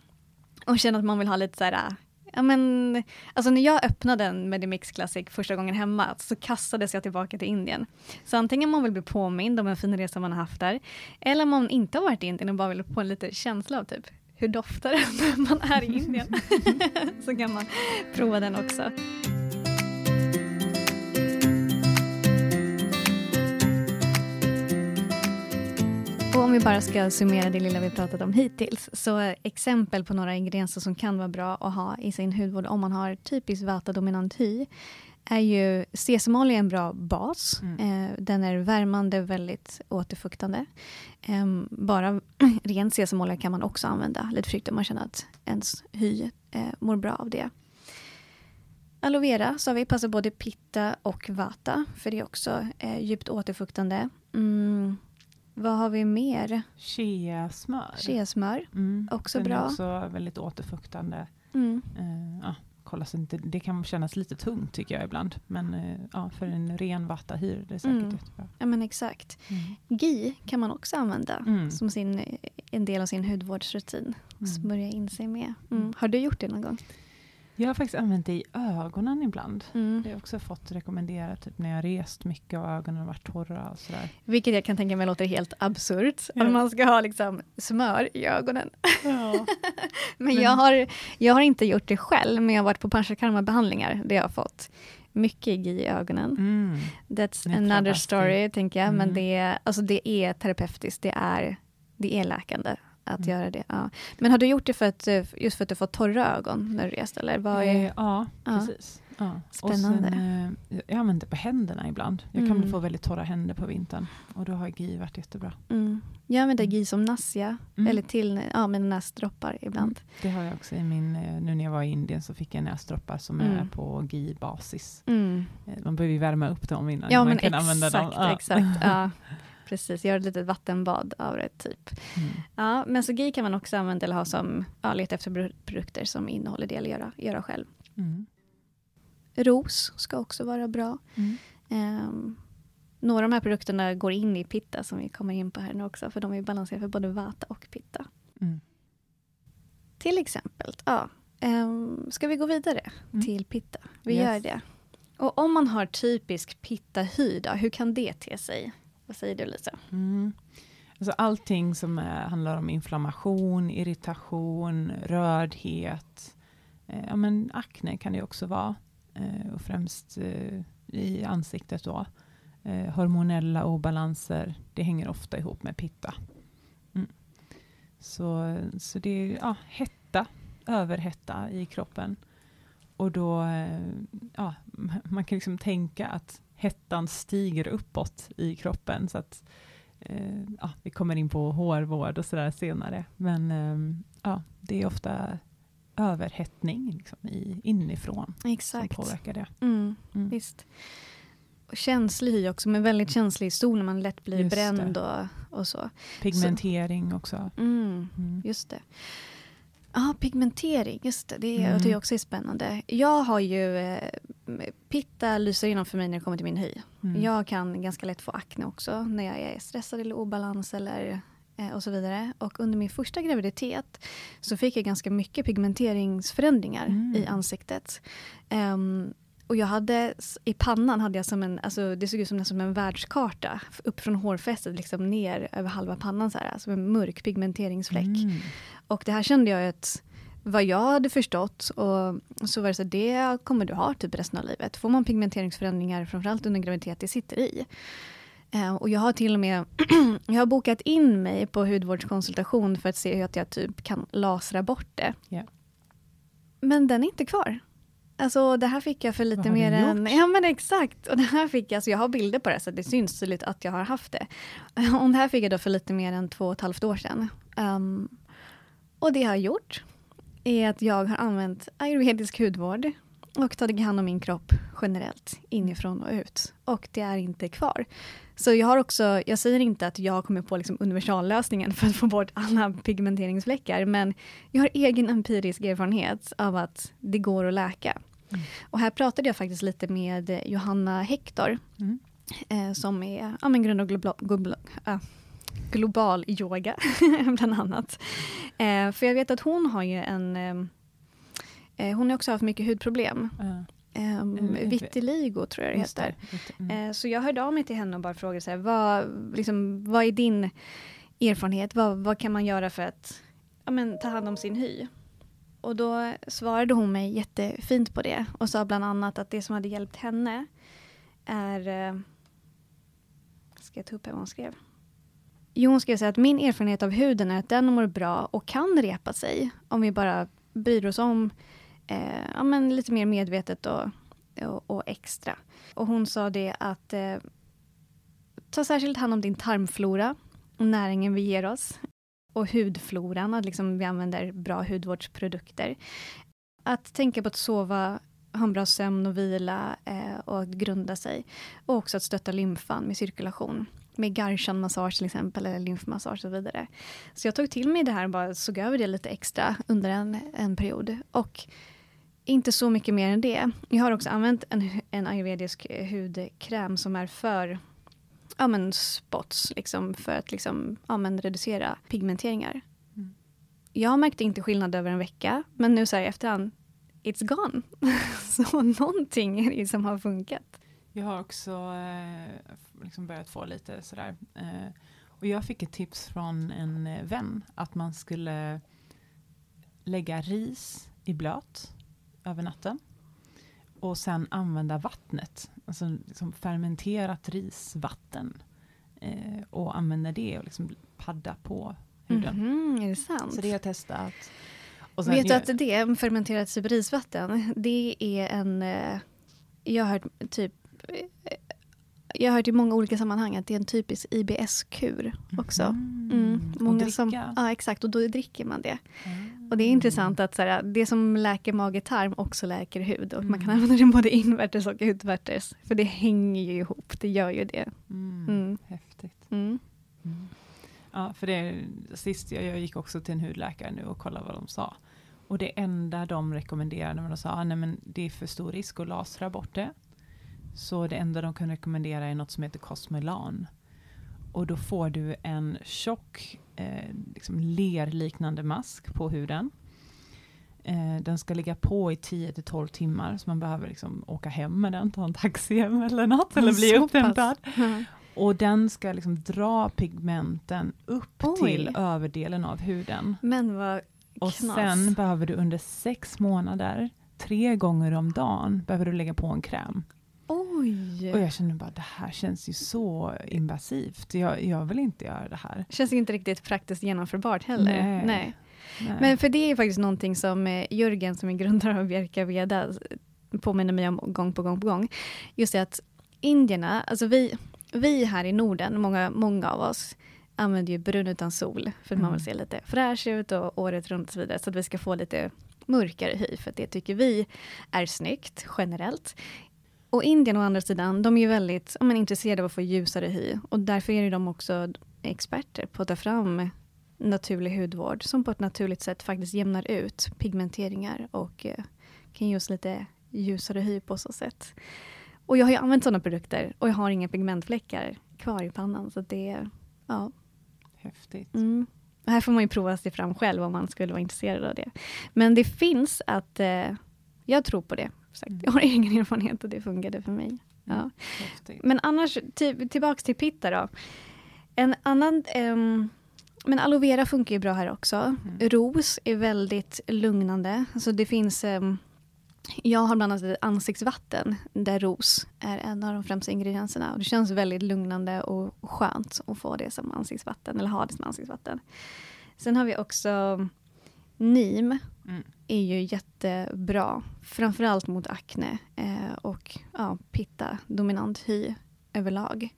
och känner att man vill ha lite så här, ja men, alltså när jag öppnade en Medimix Classic första gången hemma så kastades jag tillbaka till Indien. Så antingen man vill bli påmind om en fin resa man har haft där, eller om man inte har varit i Indien och bara vill få en lite känsla av typ, hur doftar det när man är i Indien? [laughs] så kan man prova den också. Och om vi bara ska summera det lilla vi pratat om hittills, så exempel på några ingredienser som kan vara bra att ha i sin hudvård om man har typiskt vata-dominant hy, är ju sesamolja en bra bas. Eh, den är värmande, väldigt återfuktande. Em, bara [clears throat] ren sesamolja kan man också använda lite försiktigt om man känner att ens hy eh, mår bra av det. Aloe vera sa vi passar både pitta och vata, för det är också eh, djupt återfuktande. Mm. Vad har vi mer? Shea-smör. Cheasmör. Mm. också Den bra. är också väldigt återfuktande. Mm. Eh, ja, kolla så inte, det kan kännas lite tungt tycker jag ibland. Men eh, ja, för en ren vattahyr det är säkert Mm. jättebra. Ja men exakt. Mm. GI kan man också använda Mm. som sin, en del av sin hudvårdsrutin. Mm. Smörja in sig med. Mm. Har du gjort det någon gång? Jag har faktiskt använt det i ögonen ibland. Mm. Det har också fått rekommendera typ när jag rest mycket och ögonen har varit torra och sådär. Vilket jag kan tänka mig låter helt absurt. Ja. Att man ska ha liksom smör i ögonen. Ja. [laughs] Men, Men- Jag, har, jag har inte gjort det själv, men jag har varit på panchakarma-behandlingar. Det jag har fått. Mycket i ögonen. Mm. That's another story, tänker jag. Men Mm. det är, alltså det är terapeutiskt, det är, det är läkande att Mm. göra det. Ja. Men har du gjort det för att, eh, just för att du fått torra ögon när du rest? Eller vad är, Eh, ja, precis. Ja. Spännande. Och sen, eh, jag använder det på händerna ibland. Jag kan Mm. få väldigt torra händer på vintern. Och då har GI varit jättebra. mm. Jag använder GI som nasja, Mm. eller till ja, med näsdroppar ibland. Det har jag också i min, nu när jag var i Indien så fick jag näsdroppar som Mm. är på GI-basis. Mm. Man behöver ju värma upp dem innan Ja, man men kan exakt, använda dem. Ja. exakt. Ja. [laughs] Precis, göra ett litet vattenbad av det, typ. Mm. Ja, men så GI kan man också använda eller ha som, ja, leta efter pro- produkter som innehåller det eller göra, göra själv. Mm. Ros ska också vara bra. Mm. Ehm, några av de här produkterna går in i pitta som vi kommer in på här nu också, för de är balanserade för både vata och pitta. Mm. Till exempel, ja, um, ska vi gå vidare Mm. till pitta? Vi Yes. gör det. Och om man har typisk pitta-hy, då, hur kan det te sig? Vad säger du Lisa? Mm. Alltså allting som är, handlar om inflammation, irritation, rördhet. Eh, ja, men akne kan det också vara. Eh, och främst eh, i ansiktet då. Eh, hormonella obalanser, det hänger ofta ihop med pitta. Mm. Så, så det är ja, hetta, överhetta i kroppen. Och då, eh, ja, man kan liksom tänka att hettan stiger uppåt i kroppen. Så att eh, ja, vi kommer in på hårvård och sådär senare. Men eh, ja, det är ofta överhettning liksom, i, inifrån Exakt. som påverkar det. Mm, Mm. visst. Och känslig hy också, men väldigt känslig i sol när man lätt blir Just bränd och, och så. Pigmentering också. Mm, Mm. just det. Ja, pigmentering, just det. Det, Mm. det också är spännande. Jag har ju, eh, pitta lyser igenom för mig när det kommer till min hy. Mm. Jag kan ganska lätt få akne också när jag är stressad eller obalans eller eh, och så vidare. Och under min första graviditet så fick jag ganska mycket pigmenteringsförändringar Mm. i ansiktet. Ehm, och jag hade, i pannan hade jag som en, alltså det såg ut som, nästan som en världskarta. Upp från hårfästet liksom ner över halva pannan så här, som en mörk pigmenteringsfläck. Mm. Och det här kände jag att vad jag hade förstått och så var det så att det kommer du ha typ resten av livet. Får man pigmenteringsförändringar framförallt under graviditet, det sitter i. Eh, och jag har till och med [clears throat] jag har bokat in mig på hudvårdskonsultation för att se hur jag typ kan lasra bort det. Ja. Men den är inte kvar. Alltså det här fick jag för lite mer än... Ja men exakt. Och det här fick jag, alltså jag har bilder på det så det syns tydligt att jag har haft det. Och det här fick jag då för lite mer än två och ett halvt år sedan. Ehm, och det jag har gjort är att jag har använt ayurvedisk hudvård och tagit hand om min kropp generellt inifrån och ut. Och det är inte kvar. Så jag har också, jag säger inte att jag kommer på liksom universallösningen för att få bort alla pigmenteringsfläckar, men jag har egen empirisk erfarenhet av att det går att läka. Mm. Och här pratade jag faktiskt lite med Johanna Hector, Mm. eh, som är ja, men grund och global, global, äh, global yoga, [laughs] bland annat. Eh, för jag vet att hon har ju en... Eh, eh, hon har också haft mycket hudproblem. Um, Mm, vitiligo tror jag det heter. Mm. Eh, så jag hörde av mig till henne och bara frågade så här, vad, liksom, vad är din erfarenhet? Vad, vad kan man göra för att ja, men, ta hand om sin hy? Och då svarade hon mig jättefint på det och sa bland annat att det som hade hjälpt henne är... Eh, ska jag ta upp vad hon skrev? Jo, hon skrev så här att min erfarenhet av huden är att den mår bra och kan repa sig om vi bara bryr oss om eh, ja, men lite mer medvetet och, och, och extra. Och hon sa det att eh, ta särskilt hand om din tarmflora och näringen vi ger oss. Och hudfloran, att liksom vi använder bra hudvårdsprodukter. Att tänka på att sova, ha en bra sömn och vila eh, och att grunda sig. Och också att stötta lymfan med cirkulation. Med Garshan-massage till exempel, eller lymfmassage och så vidare. Så jag tog till mig det här och bara såg över det lite extra under en, en period. Och inte så mycket mer än det. Jag har också använt en, en ayurvedisk hudkräm som är för ja, men spots, liksom, för att liksom, ja, men reducera pigmenteringar. Mm. Jag märkte inte skillnad över en vecka, men nu så här i efterhand, it's gone. [laughs] så någonting är det som har funkat. Jag har också eh, liksom börjat få lite sådär. Eh, och jag fick ett tips från en vän att man skulle lägga ris i blöt över natten. Och sen använda vattnet, alltså liksom fermenterat risvatten. Eh, och använda det och liksom padda på huden. Mhm, är det sant? Så det har jag testat. Vet du att det, fermenterat cyberisvatten, det är en... eh, Jag har hört typ... Jag har hört i många olika sammanhang att det är en typisk IBS-kur också. Mm. Mm, Och många som, dricka. ja, exakt. Och då dricker man det. Mm. Och det är intressant att så här, det som läker mage-tarm också läker hud. Och man kan Mm. använda det både invärtes och utvärtes. För det hänger ju ihop, det gör ju det. Mm. Mm. Häftigt. Mm. Mm. Ja, för det sist jag, jag gick också till en hudläkare nu och kollade vad de sa. Och det enda de rekommenderade, men de sa, ah, nej men det är för stor risk att lasra bort det. Så det enda de kan rekommendera är något som heter Cosmelan. Och då får du en tjock, eh, liksom lerliknande mask på huden. Eh, den ska ligga på i 10-12 timmar, så man behöver liksom åka hem med den, ta en taxi hem eller något, eller bli upphämtad. [laughs] Och den ska liksom dra pigmenten upp Oj. till överdelen av huden. Men vad Och knas. sen behöver du under sex månader, tre gånger om dagen, behöver du lägga på en kräm. Oj! Och jag känner bara, det här känns ju så invasivt. Jag, jag vill inte göra det här. Känns inte riktigt praktiskt genomförbart heller. Nej. Nej. Nej. Men för det är faktiskt någonting som eh, Jörgen, som är grundare av Bjerka Veda, påminner mig om gång på gång på gång. Just det att indierna, alltså vi, vi här i Norden, många, många av oss, använder ju brun utan sol, för att man Mm. vill se lite fräsch ut och året runt och så vidare, så att vi ska få lite mörkare hy, för det tycker vi är snyggt generellt. Och Indien å andra sidan, de är ju väldigt ja, men, intresserade av att få ljusare hy. Och därför är de också experter på att ta fram naturlig hudvård som på ett naturligt sätt faktiskt jämnar ut pigmenteringar och eh, kan ge oss lite ljusare hy på så sätt. Och jag har ju använt sådana produkter och jag har inga pigmentfläckar kvar i pannan. Så det är, ja. Häftigt. Mm. Här får man ju prova sig fram själv om man skulle vara intresserad av det. Men det finns att, eh, jag tror på det. Sagt. Jag har egen erfarenhet och det funkade för mig. Ja. Häftigt. Men annars, till, tillbaks till pitta då. En annan... ehm, men aloe vera funkar ju bra här också. Ros är väldigt lugnande. Alltså det finns... ehm, jag har bland annat ett ansiktsvatten där ros är en av de främsta ingredienserna. Och det känns väldigt lugnande och skönt att få det som ansiktsvatten, eller ha det som ansiktsvatten. Sen har vi också nim. Mm. Är ju jättebra. Framförallt mot akne eh, och ja, pitta, dominant hy överlag.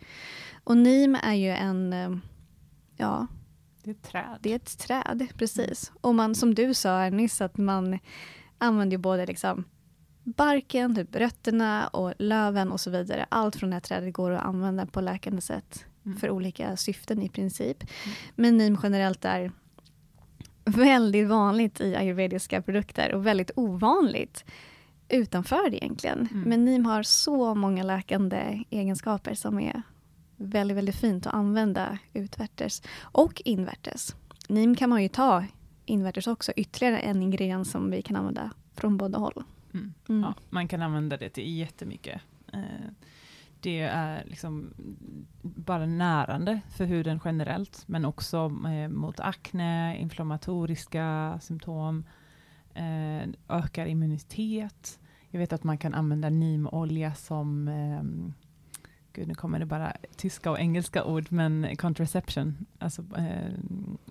Och nim är ju en, eh, ja, Det är ett träd. det är ett träd, precis. Och man, som du sa nyss, att man använder ju både liksom barken, typ rötterna och löven och så vidare. Allt från det här trädet går att använda på läkande sätt Mm. för olika syften i princip. Men nim generellt är väldigt vanligt i ayurvediska produkter och väldigt ovanligt utanför det egentligen. Mm. Men nim har så många läkande egenskaper som är väldigt, väldigt fint att använda utvärtes och invärtes. Nim kan man ju ta invärtes också, ytterligare en ingrediens som vi kan använda från båda håll. Mm. Mm. Ja, man kan använda det till jättemycket. Eh, Det är liksom bara närande för huden generellt, men också eh, mot akne, inflammatoriska symptom, eh, ökar immunitet. Jag vet att man kan använda nimolja som, ehm, gud nu kommer det bara tyska och engelska ord, men contraception, alltså, eh,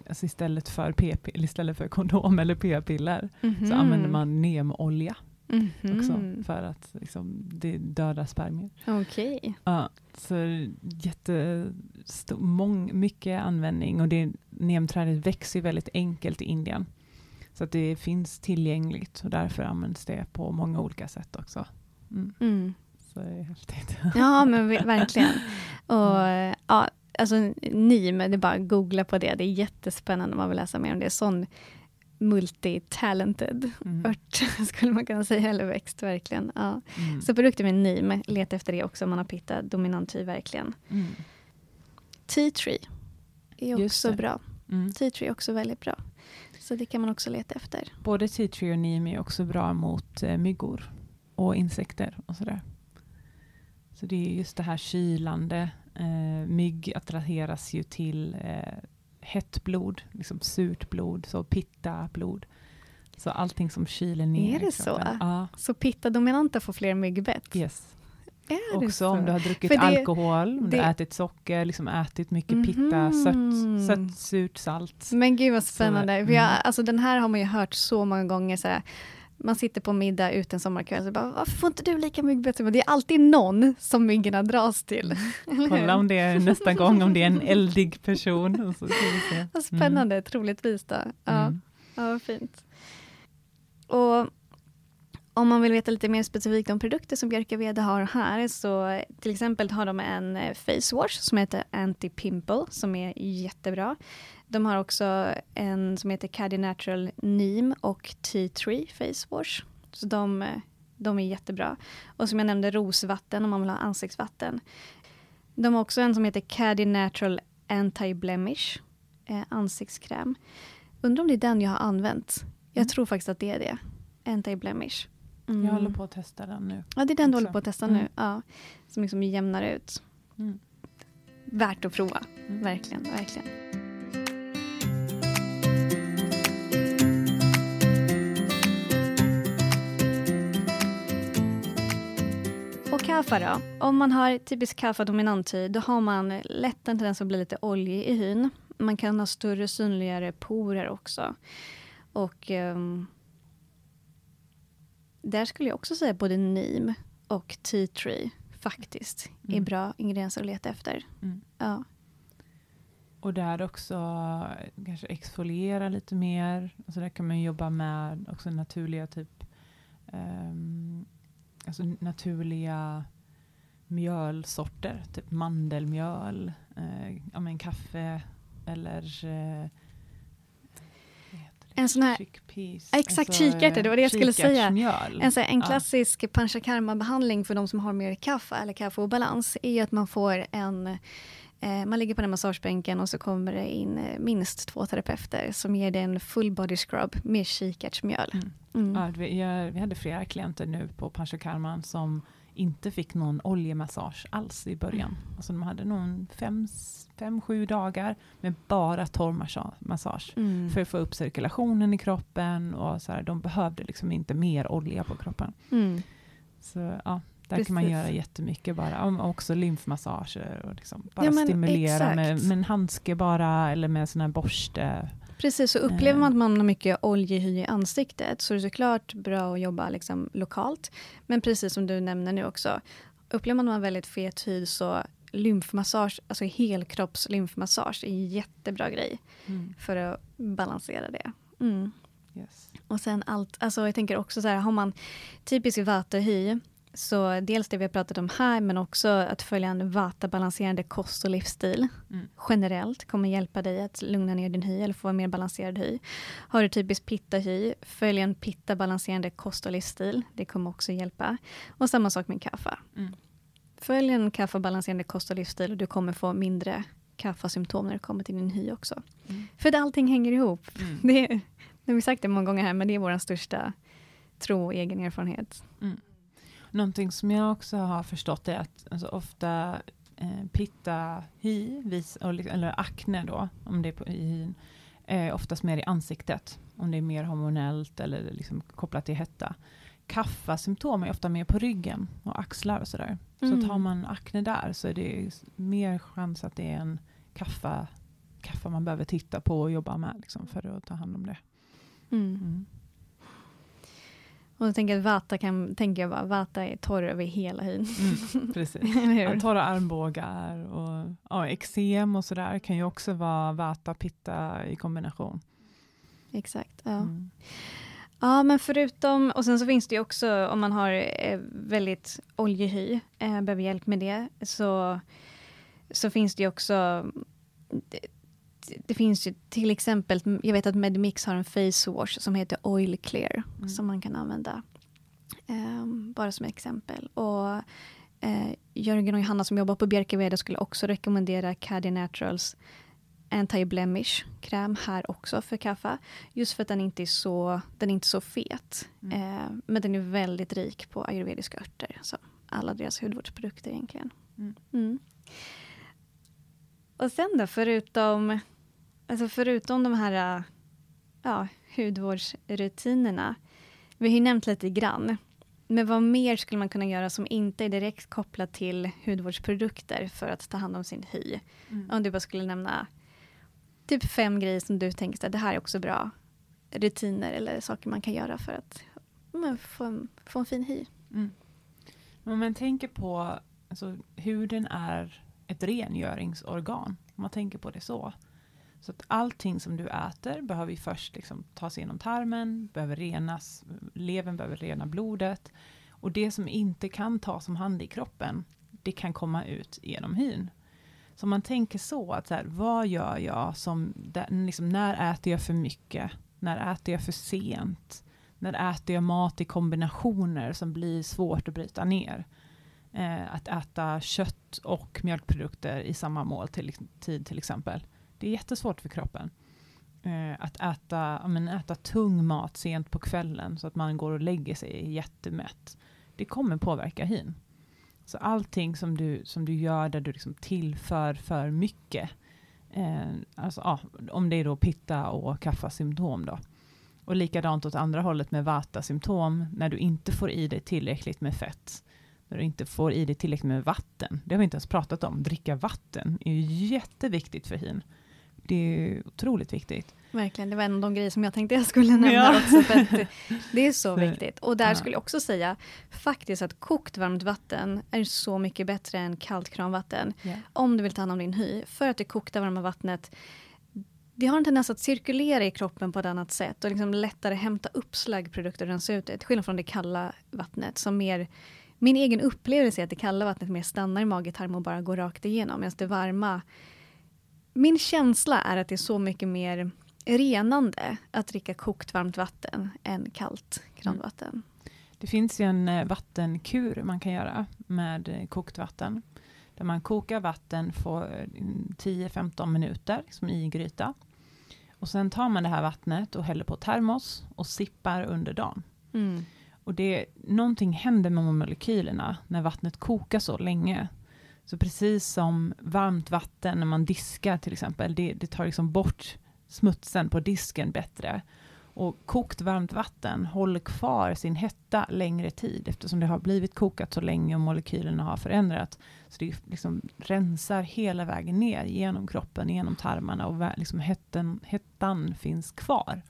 alltså istället för p istället för kondom eller p-piller, så använder man nemolja också Mhm. för att liksom, det dödar spermier. Okej. Ja, så jättestor, mång, mycket användning och det, nemträdet växer ju väldigt enkelt i Indien. Så att det finns tillgängligt och därför används det på många olika sätt också. Mm, Mm. så det är häftigt. Ja, men ver- verkligen. Och, ja, alltså, NIM, det är bara att googla på det. Det är jättespännande om man vill läsa mer om det. Sån multi-talented Mm. ört, [laughs] skulle man kunna säga, eller växt, verkligen. Ja. Mm. Så produkter med NIM, leta efter det också om man har pitta dominant hy, verkligen. Mm. Tea tree är också bra. Mm. Tea tree är också väldigt bra. Så det kan man också leta efter. Både tea tree och neem är också bra mot eh, myggor och insekter och sådär. Så det är just det här kylande. Eh, mygg attraheras ju till eh, hett blod, liksom surt blod, så pitta blod. Så allting som kyler ner. Är det kroppen. så? Ja, Så pitta dominanta får fler myggbett? yes. Är Också så? om du har druckit det- alkohol, om du det- har ätit socker, liksom ätit mycket pitta, Mhm. sött, sött, surt, salt. Men gud vad spännande. Så, För jag, mm. alltså, den här har man ju hört så många gånger. Så här, man sitter på middag ute en sommarkväll och bara, varför får inte du lika myggbett? jag?" Det är alltid någon som myggorna dras till. [laughs] Kolla om det är nästa gång, om det är en eldig person. Så. [laughs] Vad spännande, troligtvis då. Ja, Mm. ja fint. Och om man vill veta lite mer specifikt om produkter som Björkaveda har här, så till exempel har de en face wash som heter Anti-Pimple, som är jättebra. De har också en som heter Caddy Natural Neem och Tea Tree Face Wash. Så de, de är jättebra. Och som jag nämnde, rosvatten om man vill ha ansiktsvatten. De har också en som heter Caddy Natural Anti-Blemish eh, ansiktskräm. Undrar om det är den jag har använt. Jag Mm. tror faktiskt att det är det. Anti-blemish. Mm. Jag håller på att testa den nu. Ja, det är den du också. håller på att testa Mm. nu. Ja, som liksom jämnar ut. Mm. Värt att prova. Mm. Verkligen, verkligen. Och kaffe då? Om man har typisk kaffe-dominant hy, då har man lätt en tendens att bli lite oljig i hyn. Man kan ha större synligare porer också. Och ehm, där skulle jag också säga både neem och tea tree faktiskt är Mm. bra ingredienser att leta efter. Mm. Ja. Och där också kanske exfoliera lite mer. Alltså där kan man jobba med också naturliga typ um, alltså naturliga mjölsorter, typ mandelmjöl, eh, ja, men kaffe eller eh, en sån här, Chickpeas, exakt, alltså, kikärtor, det var det jag skulle säga. En, så här, en Ja. klassisk panchakarma-behandling för de som har mer kaffe eller kaffeobalans är att man får en man ligger på den massagebänken och så kommer det in eh, minst två terapeuter som ger dig en full body scrub med kikärtsmjöl. Mm. Mm. Ja, vi, vi hade flera klienter nu på Panchakarman som inte fick någon oljemassage alls i början. Alltså de hade någon fem, fem, sju dagar med bara torr massa- massage. Mm. För att få upp cirkulationen i kroppen och så här, de behövde liksom inte mer olja på kroppen. Mm. Så ja, där kan man Precis. göra jättemycket bara. Och också lymfmassager och liksom bara Ja, stimulera med, exakt. med en handske bara eller med sån här borste. Precis, så upplever Eh. man att man har mycket oljehy i ansiktet så är det såklart bra att jobba liksom lokalt. Men precis som du nämner nu också, upplever man att man har väldigt fet hy så lymfmassage, alltså helkroppslymfmassage är en jättebra grej för att balansera det. Mm. Yes. Och sen allt, alltså jag tänker också så här, har man typisk vata-hy, så dels det vi har pratat om här, men också att följa en vata-balanserande kost och livsstil Mm. generellt kommer hjälpa dig att lugna ner din hy eller få en mer balanserad hy. Har du typiskt pitta-hy, följ en pitta-balanserande kost och livsstil. Det kommer också hjälpa. Och samma sak med kaffa. Mm. Följ en kaffa-balanserande kost och livsstil och du kommer få mindre kaffa-symptom när det kommer till din hy också. Mm. För allting hänger ihop. Mm. [laughs] Det, är- nu har vi sagt det många gånger här, men det är vår största tro och egen erfarenhet. Någonting som jag också har förstått är att alltså, ofta eh, pitta, hy, vis, och, li- eller akne då, om det är på, i hyn, är oftast mer i ansiktet. Om det är mer hormonellt eller liksom kopplat till hetta. Kaffasymptom är ofta mer på ryggen och axlar och sådär. Så Mm. att har man akne där så är det mer chans att det är en kaffa, kaffa man behöver titta på och jobba med liksom, för att ta hand om det. Mm. Mm. Och jag tänker att vata kan, tänker jag bara, vata är torr över hela hyn. Mm, [laughs] precis. Ja, torra armbågar och ja, eksem och sådär kan ju också vara vata pitta i kombination. Exakt. Ja. Mm. ja, men förutom, och sen så finns det ju också om man har eh, väldigt oljehy, eh, behöver hjälp med det, så, så finns det ju också det, finns ju till exempel, jag vet att Medmix har en face wash som heter Oil Clear Mm. som man kan använda. Ehm, bara som exempel. Och eh, Jörgen och Johanna som jobbar på Bjerkaveda skulle också rekommendera Caddy Naturals anti-blemish kräm här också för kaffe. Just för att den inte är så, den är inte så fet. Mm. Eh, men den är väldigt rik på ayurvediska örter. Så alla deras hudvårdsprodukter egentligen. Mm. Mm. Och sen då, förutom, alltså förutom de här ja, hudvårdsrutinerna. Vi har ju nämnt lite grann. Men vad mer skulle man kunna göra som inte är direkt kopplat till hudvårdsprodukter för att ta hand om sin hy? Mm. Om du bara skulle nämna typ fem grejer som du tänker att det här är också bra rutiner eller saker man kan göra för att men, få, en, få en fin hy. Mm. Om man tänker på, alltså, huden är ett rengöringsorgan, om man tänker på det så. Så att allting som du äter behöver ju först liksom ta sig genom tarmen, behöver renas, levern behöver rena blodet. Och det som inte kan tas om hand i kroppen, det kan komma ut genom hyn. Så man tänker så, att så här, vad gör jag som, liksom, när äter jag för mycket? När äter jag för sent? När äter jag mat i kombinationer som blir svårt att bryta ner? Eh, att äta kött och mjölkprodukter i samma måltid, till, till exempel. Det är jättesvårt för kroppen. Eh, att äta, men, äta tung mat sent på kvällen så att man går och lägger sig jättemätt. Det kommer påverka hyn. Så allting som du, som du gör där du liksom tillför för mycket, eh, alltså, ah, om det är då pitta och kaffasymptom då. Och likadant åt andra hållet med vata-symptom, när du inte får i dig tillräckligt med fett, när du inte får i dig tillräckligt med vatten. Det har vi inte ens pratat om. Dricka vatten är ju jätteviktigt för hyn. Det är otroligt viktigt. Verkligen, det var en av de grejer som jag tänkte jag skulle [laughs] nämna Ja. också. För det är [laughs] så viktigt. Och där ja. skulle jag också säga faktiskt att kokt varmt vatten är så mycket bättre än kallt kranvatten. Ja. Om du vill ta hand om din hy. För att det kokta varma vattnet det har en tendens att cirkulera i kroppen på ett annat sätt och liksom lättare hämta upp slaggprodukter och rensa ut det. Till skillnad från det kalla vattnet som mer min egen upplevelse är att det kalla vattnet mer stannar i magetarm och bara går rakt igenom. Medan det varma... Min känsla är att det är så mycket mer renande att dricka kokt varmt vatten än kallt kranvatten. Det finns ju en eh, vattenkur man kan göra med eh, kokt vatten. Där man kokar vatten för eh, 10-15 minuter liksom i gryta. Och sen tar man det här vattnet och häller på termos och sippar under dagen. Mm. Och det, någonting händer med molekylerna när vattnet kokar så länge. Så precis som varmt vatten när man diskar till exempel, det, det tar liksom bort smutsen på disken bättre. Och kokt varmt vatten håller kvar sin hetta längre tid eftersom det har blivit kokat så länge och molekylerna har förändrats. Så det liksom rensar hela vägen ner genom kroppen, genom tarmarna och liksom hetten, hettan finns kvar.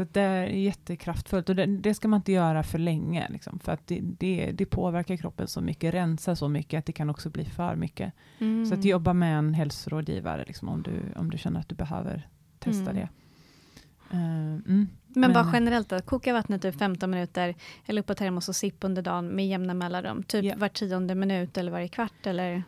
Så det är jättekraftfullt och det, det ska man inte göra för länge. Liksom, för att det, det, det påverkar kroppen så mycket, rensar så mycket att det kan också bli för mycket. Mm. Så att jobba med en hälsorådgivare liksom, om, du, om du känner att du behöver testa Mm. det. Eh, mm. Men bara generellt att koka vattnet i 15 minuter, eller upp på termos och sipp under dagen med jämna mellanrum. Typ Ja. var tionde minut eller varje kvart. Eller,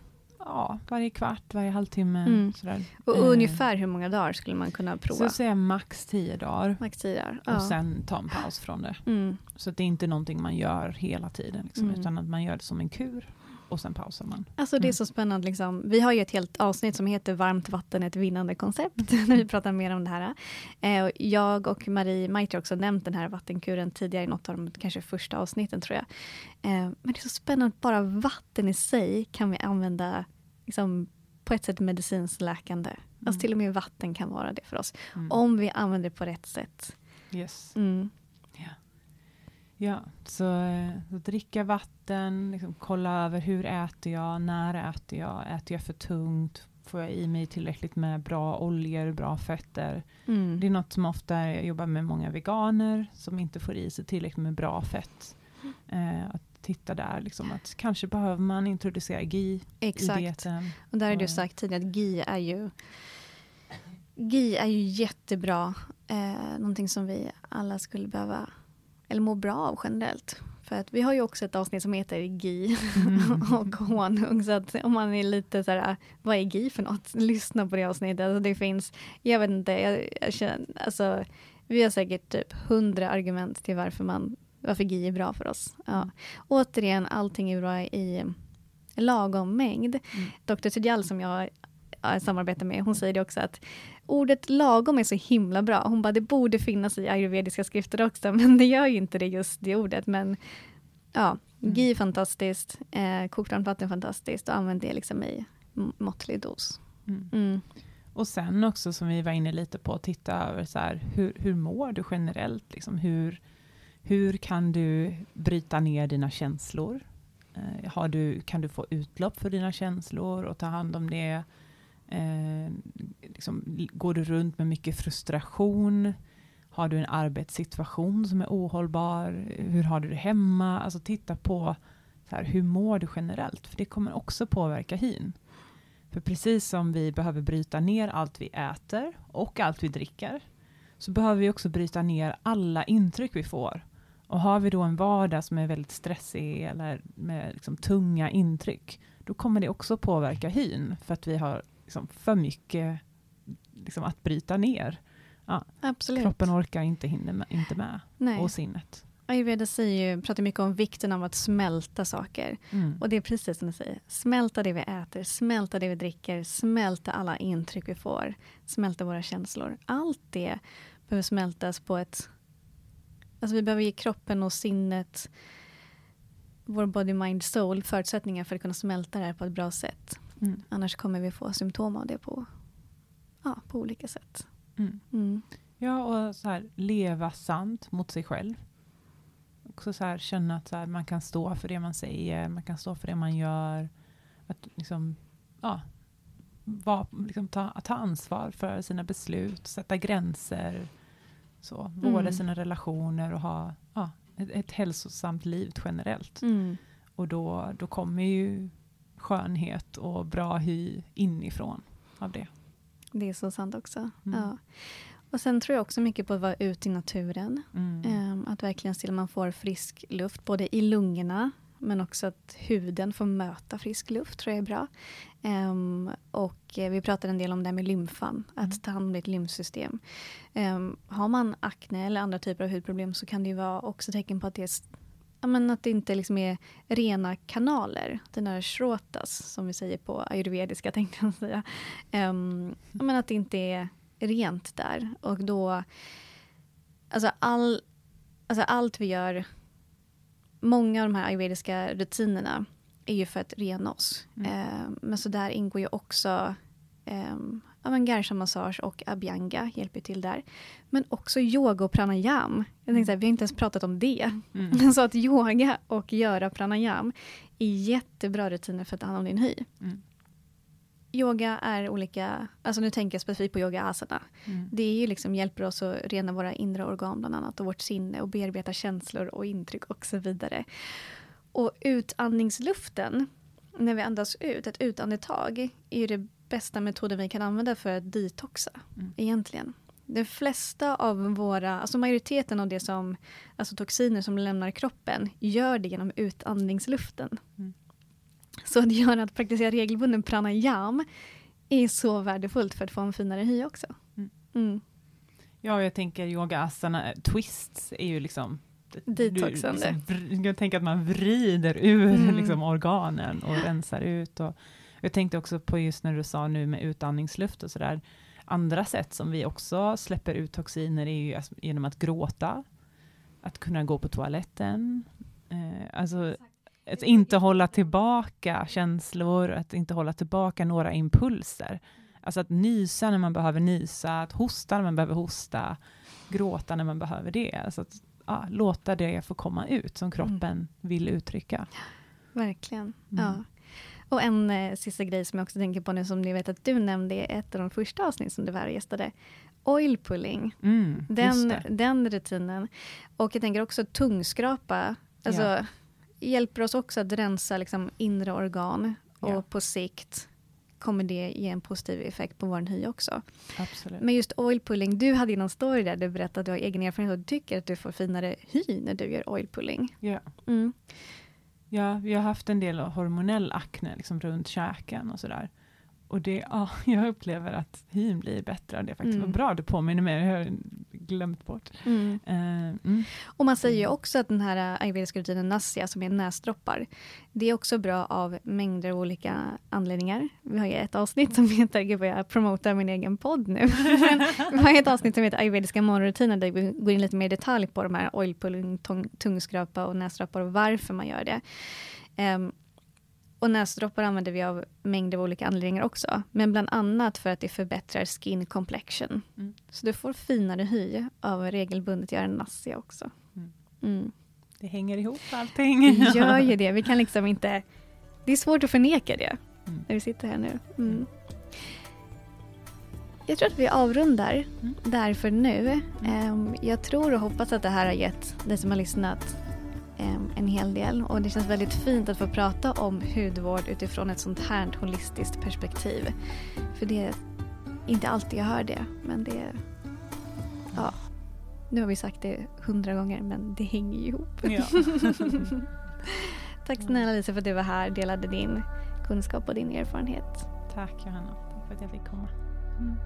Ja, varje kvart, varje halvtimme. Mm. Sådär. och Eh, ungefär hur många dagar skulle man kunna Så prova? jag säger max tio dagar Max tio dagar. Ja. och sen ta en paus från det. Mm. Så det är inte någonting man gör hela tiden, liksom, Mm. utan att man gör det som en kur och sen pausar man. Alltså det är Mm. så spännande. Liksom. Vi har ju ett helt avsnitt som heter Varmt vatten, ett vinnande koncept. [laughs] när vi pratar mer om det här. Eh, jag och Marie Maiter har också nämnt den här vattenkuren tidigare i något av de kanske första avsnitten tror jag. Eh, men det är så spännande att bara vatten i sig kan vi använda liksom, på ett sätt medicinskt läkande. Alltså till och med vatten kan vara det för oss. Mm. Om vi använder det på rätt sätt. Yes. Mm. Ja, så, eh, så dricka vatten, liksom, kolla över hur äter jag, när äter jag, äter jag för tungt, får jag i mig tillräckligt med bra oljor, bra fetter. Mm. Det är något som ofta jag jobbar med många veganer som inte får i sig tillräckligt med bra fett. Eh, att titta där, liksom, att kanske behöver man introducera GI i Exakt. dieten. Och där har du sagt tidigare att GI är ju GI är ju jättebra. Eh, någonting som vi alla skulle behöva, eller må bra av generellt. För att vi har ju också ett avsnitt som heter GI [laughs] och honung. Så att om man är lite så här, vad är GI för något? [laughs] Lyssna på det avsnittet. Alltså det finns, jag vet inte, jag, jag känner, alltså vi har säkert typ hundra argument till varför man, varför GI är bra för oss. Ja. Återigen, allting är bra i lagom mängd. Mm. Dr. Tidjal som jag ja, samarbetar med, hon säger det också att ordet lagom är så himla bra. Hon bara, det borde finnas i ayurvediska skrifter också, [laughs] men det gör ju inte det just det ordet. Men ja, Mm. ghee är fantastiskt, eh, kokt varmt vatten är fantastiskt och använd det liksom i måttlig dos. Mm. Mm. Och sen också som vi var inne lite på, titta över så här, hur, hur mår du generellt? Liksom, hur, hur kan du bryta ner dina känslor? Eh, har du, kan du få utlopp för dina känslor och ta hand om det? Eh, liksom, går du runt med mycket frustration? Har du en arbetssituation som är ohållbar? Hur har du det hemma? Alltså titta på så här, hur mår du generellt? För det kommer också påverka hyn. För precis som vi behöver bryta ner allt vi äter och allt vi dricker, så behöver vi också bryta ner alla intryck vi får. Och har vi då en vardag som är väldigt stressig eller med liksom tunga intryck, då kommer det också påverka hyn, för att vi har liksom för mycket liksom att bryta ner. Absolut. Kroppen orkar inte, hinner med, inte med, Nej. och sinnet. Ayurveda säger ju, pratar mycket om vikten av att smälta saker. Mm. Och det är precis som du säger. Smälta det vi äter, smälta det vi dricker, smälta alla intryck vi får. Smälta våra känslor. Allt det behöver smältas på ett... Alltså vi behöver ge kroppen och sinnet, vår body, mind, soul förutsättningar för att kunna smälta det här på ett bra sätt. Mm. Annars kommer vi få symptom av det på, ja, på olika sätt. Mm. Mm. Ja, och så här, leva sant mot sig själv. Också så här, känna att så här, man kan stå för det man säger, man kan stå för det man gör. Att liksom, ja, var, liksom ta, ta ansvar för sina beslut, sätta gränser, så, vårda Mm. sina relationer och ha ja, ett, ett hälsosamt liv generellt. Mm. Och då, då kommer ju skönhet och bra hy inifrån av det. Det är så sant också. Mm. Ja. Och sen tror jag också mycket på att vara ute i naturen. Mm. Ehm, att verkligen se att man får frisk luft, både i lungorna men också att huden får möta frisk luft, tror jag är bra. Ehm, och eh, vi pratade en del om det här med lymfan, att Mm. ta hand om ditt lymfsystem. Ehm, har man akne eller andra typer av hudproblem så kan det ju vara också tecken på att det, ja, men att det inte liksom är rena kanaler. Den här shrotas, som vi säger på ayurvediska, [laughs] tänkte jag säga. Ehm, ja, men att det inte är rent där. Och då... Alltså, all, alltså allt vi gör... Många av de här ayurvediska rutinerna är ju för att rena oss. Mm. Ehm, men så där ingår ju också um, ja, men garsha-massage och abhyanga hjälper till där. Men också yoga och pranayam. Jag tänkte här, vi har inte ens pratat om det. Mm. [laughs] Så att yoga och göra pranayam är jättebra rutiner för att ta hand om din hy. Mm. Yoga är olika, alltså nu tänker jag specifikt på yoga asana. Mm. Det är ju liksom, hjälper oss att rena våra inre organ bland annat och vårt sinne och bearbeta känslor och intryck och så vidare. Och utandningsluften, när vi andas ut, ett utandetag, är ju det bästa metoden vi kan använda för att detoxa Mm. egentligen. De flesta av våra, alltså majoriteten av det som, alltså toxiner som lämnar kroppen, gör det genom utandningsluften. Mm. Så att göra att praktisera regelbunden pranayam är så värdefullt för att få en finare hy också. Mm. Mm. Ja, jag tänker yoga asana, twists är ju liksom Detoxande. Du, liksom, jag tänker att man vrider ur Mm. liksom, organen och rensar ut. Och, jag tänkte också på just när du sa nu med utandningsluft och sådär. Andra sätt som vi också släpper ut toxiner är ju genom att gråta, att kunna gå på toaletten, eh, alltså att inte hålla tillbaka känslor, att inte hålla tillbaka några impulser. Alltså att nysa när man behöver nysa, att hosta när man behöver hosta, gråta när man behöver det. Alltså att ja, låta det få komma ut som kroppen vill uttrycka. Verkligen. Mm. Ja. Och en eh, sista grej som jag också tänker på nu som ni vet att du nämnde i ett av de första avsnitt som du var här och gästade. Oil pulling, Mm, den, den rutinen. Och jag tänker också tungskrapa. Alltså, Ja. hjälper oss också att rensa liksom, inre organ. Och Ja. på sikt kommer det ge en positiv effekt på vår hy också. Absolut. Men just oil pulling, du hade ju någon story där du berättade att du har egen erfarenhet och du tycker att du får finare hy när du gör oil pulling. Ja. Mm. Ja, vi har haft en del hormonell akne liksom runt käken och sådär. Och det, ja, [laughs] jag upplever att hyn blir bättre och det är faktiskt Mm. vad bra du påminner mig, jag glömt bort. Mm. Eh, mm. Och man säger ju också att den här ayurvediska rutinen Nasya, som är näsdroppar, det är också bra av mängder av olika anledningar. Vi har ju ett avsnitt som heter, gud vad jag promotar min egen podd nu, [laughs] men vi har ett avsnitt som heter ayurvediska morgonrutiner där vi går in lite mer i detalj på de här oil pulling, tång- tungskrapa och näsdroppar och varför man gör det. Ehm, och näsdroppar använder vi av mängder av olika anledningar också, men bland annat för att det förbättrar skin complexion. Mm. Så du får finare hy av regelbundet göra Nasya också. Mm. Mm. Det hänger ihop allting. Det gör ju det. Vi kan liksom inte... Det är svårt att förneka det Mm. när vi sitter här nu. Mm. Jag tror att vi avrundar Mm. där för nu. Ehm, jag tror och hoppas att det här har gett dig som har lyssnat en hel del. Och det känns väldigt fint att få prata om hudvård utifrån ett sånt här holistiskt perspektiv. För det är inte alltid jag hör det, men det... Ja, nu har vi sagt det hundra gånger, men det hänger ihop. Ja. [laughs] Tack snälla Lisa för att du var här och delade din kunskap och din erfarenhet. Tack Johanna, tack för att jag fick komma. Mm.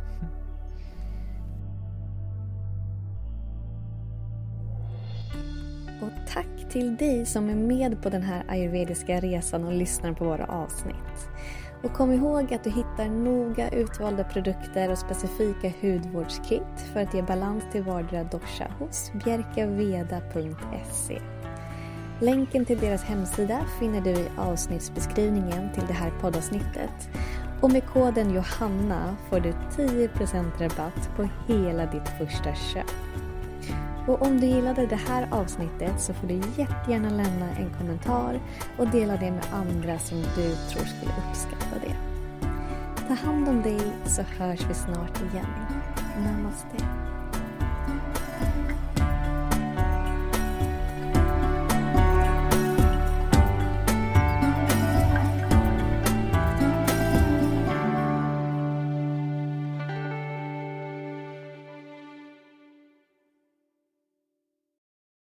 Och tack till dig som är med på den här ayurvediska resan och lyssnar på våra avsnitt. Och kom ihåg att du hittar noga utvalda produkter och specifika hudvårdskit för att ge balans till vardera dosha hos bjerkaveda.se. Länken till deras hemsida finner du i avsnittsbeskrivningen till det här poddavsnittet. Och med koden Johanna får du 10% rabatt på hela ditt första köp. Och om du gillade det här avsnittet så får du jättegärna lämna en kommentar och dela det med andra som du tror skulle uppskatta det. Ta hand om dig så hörs vi snart igen. Namaste.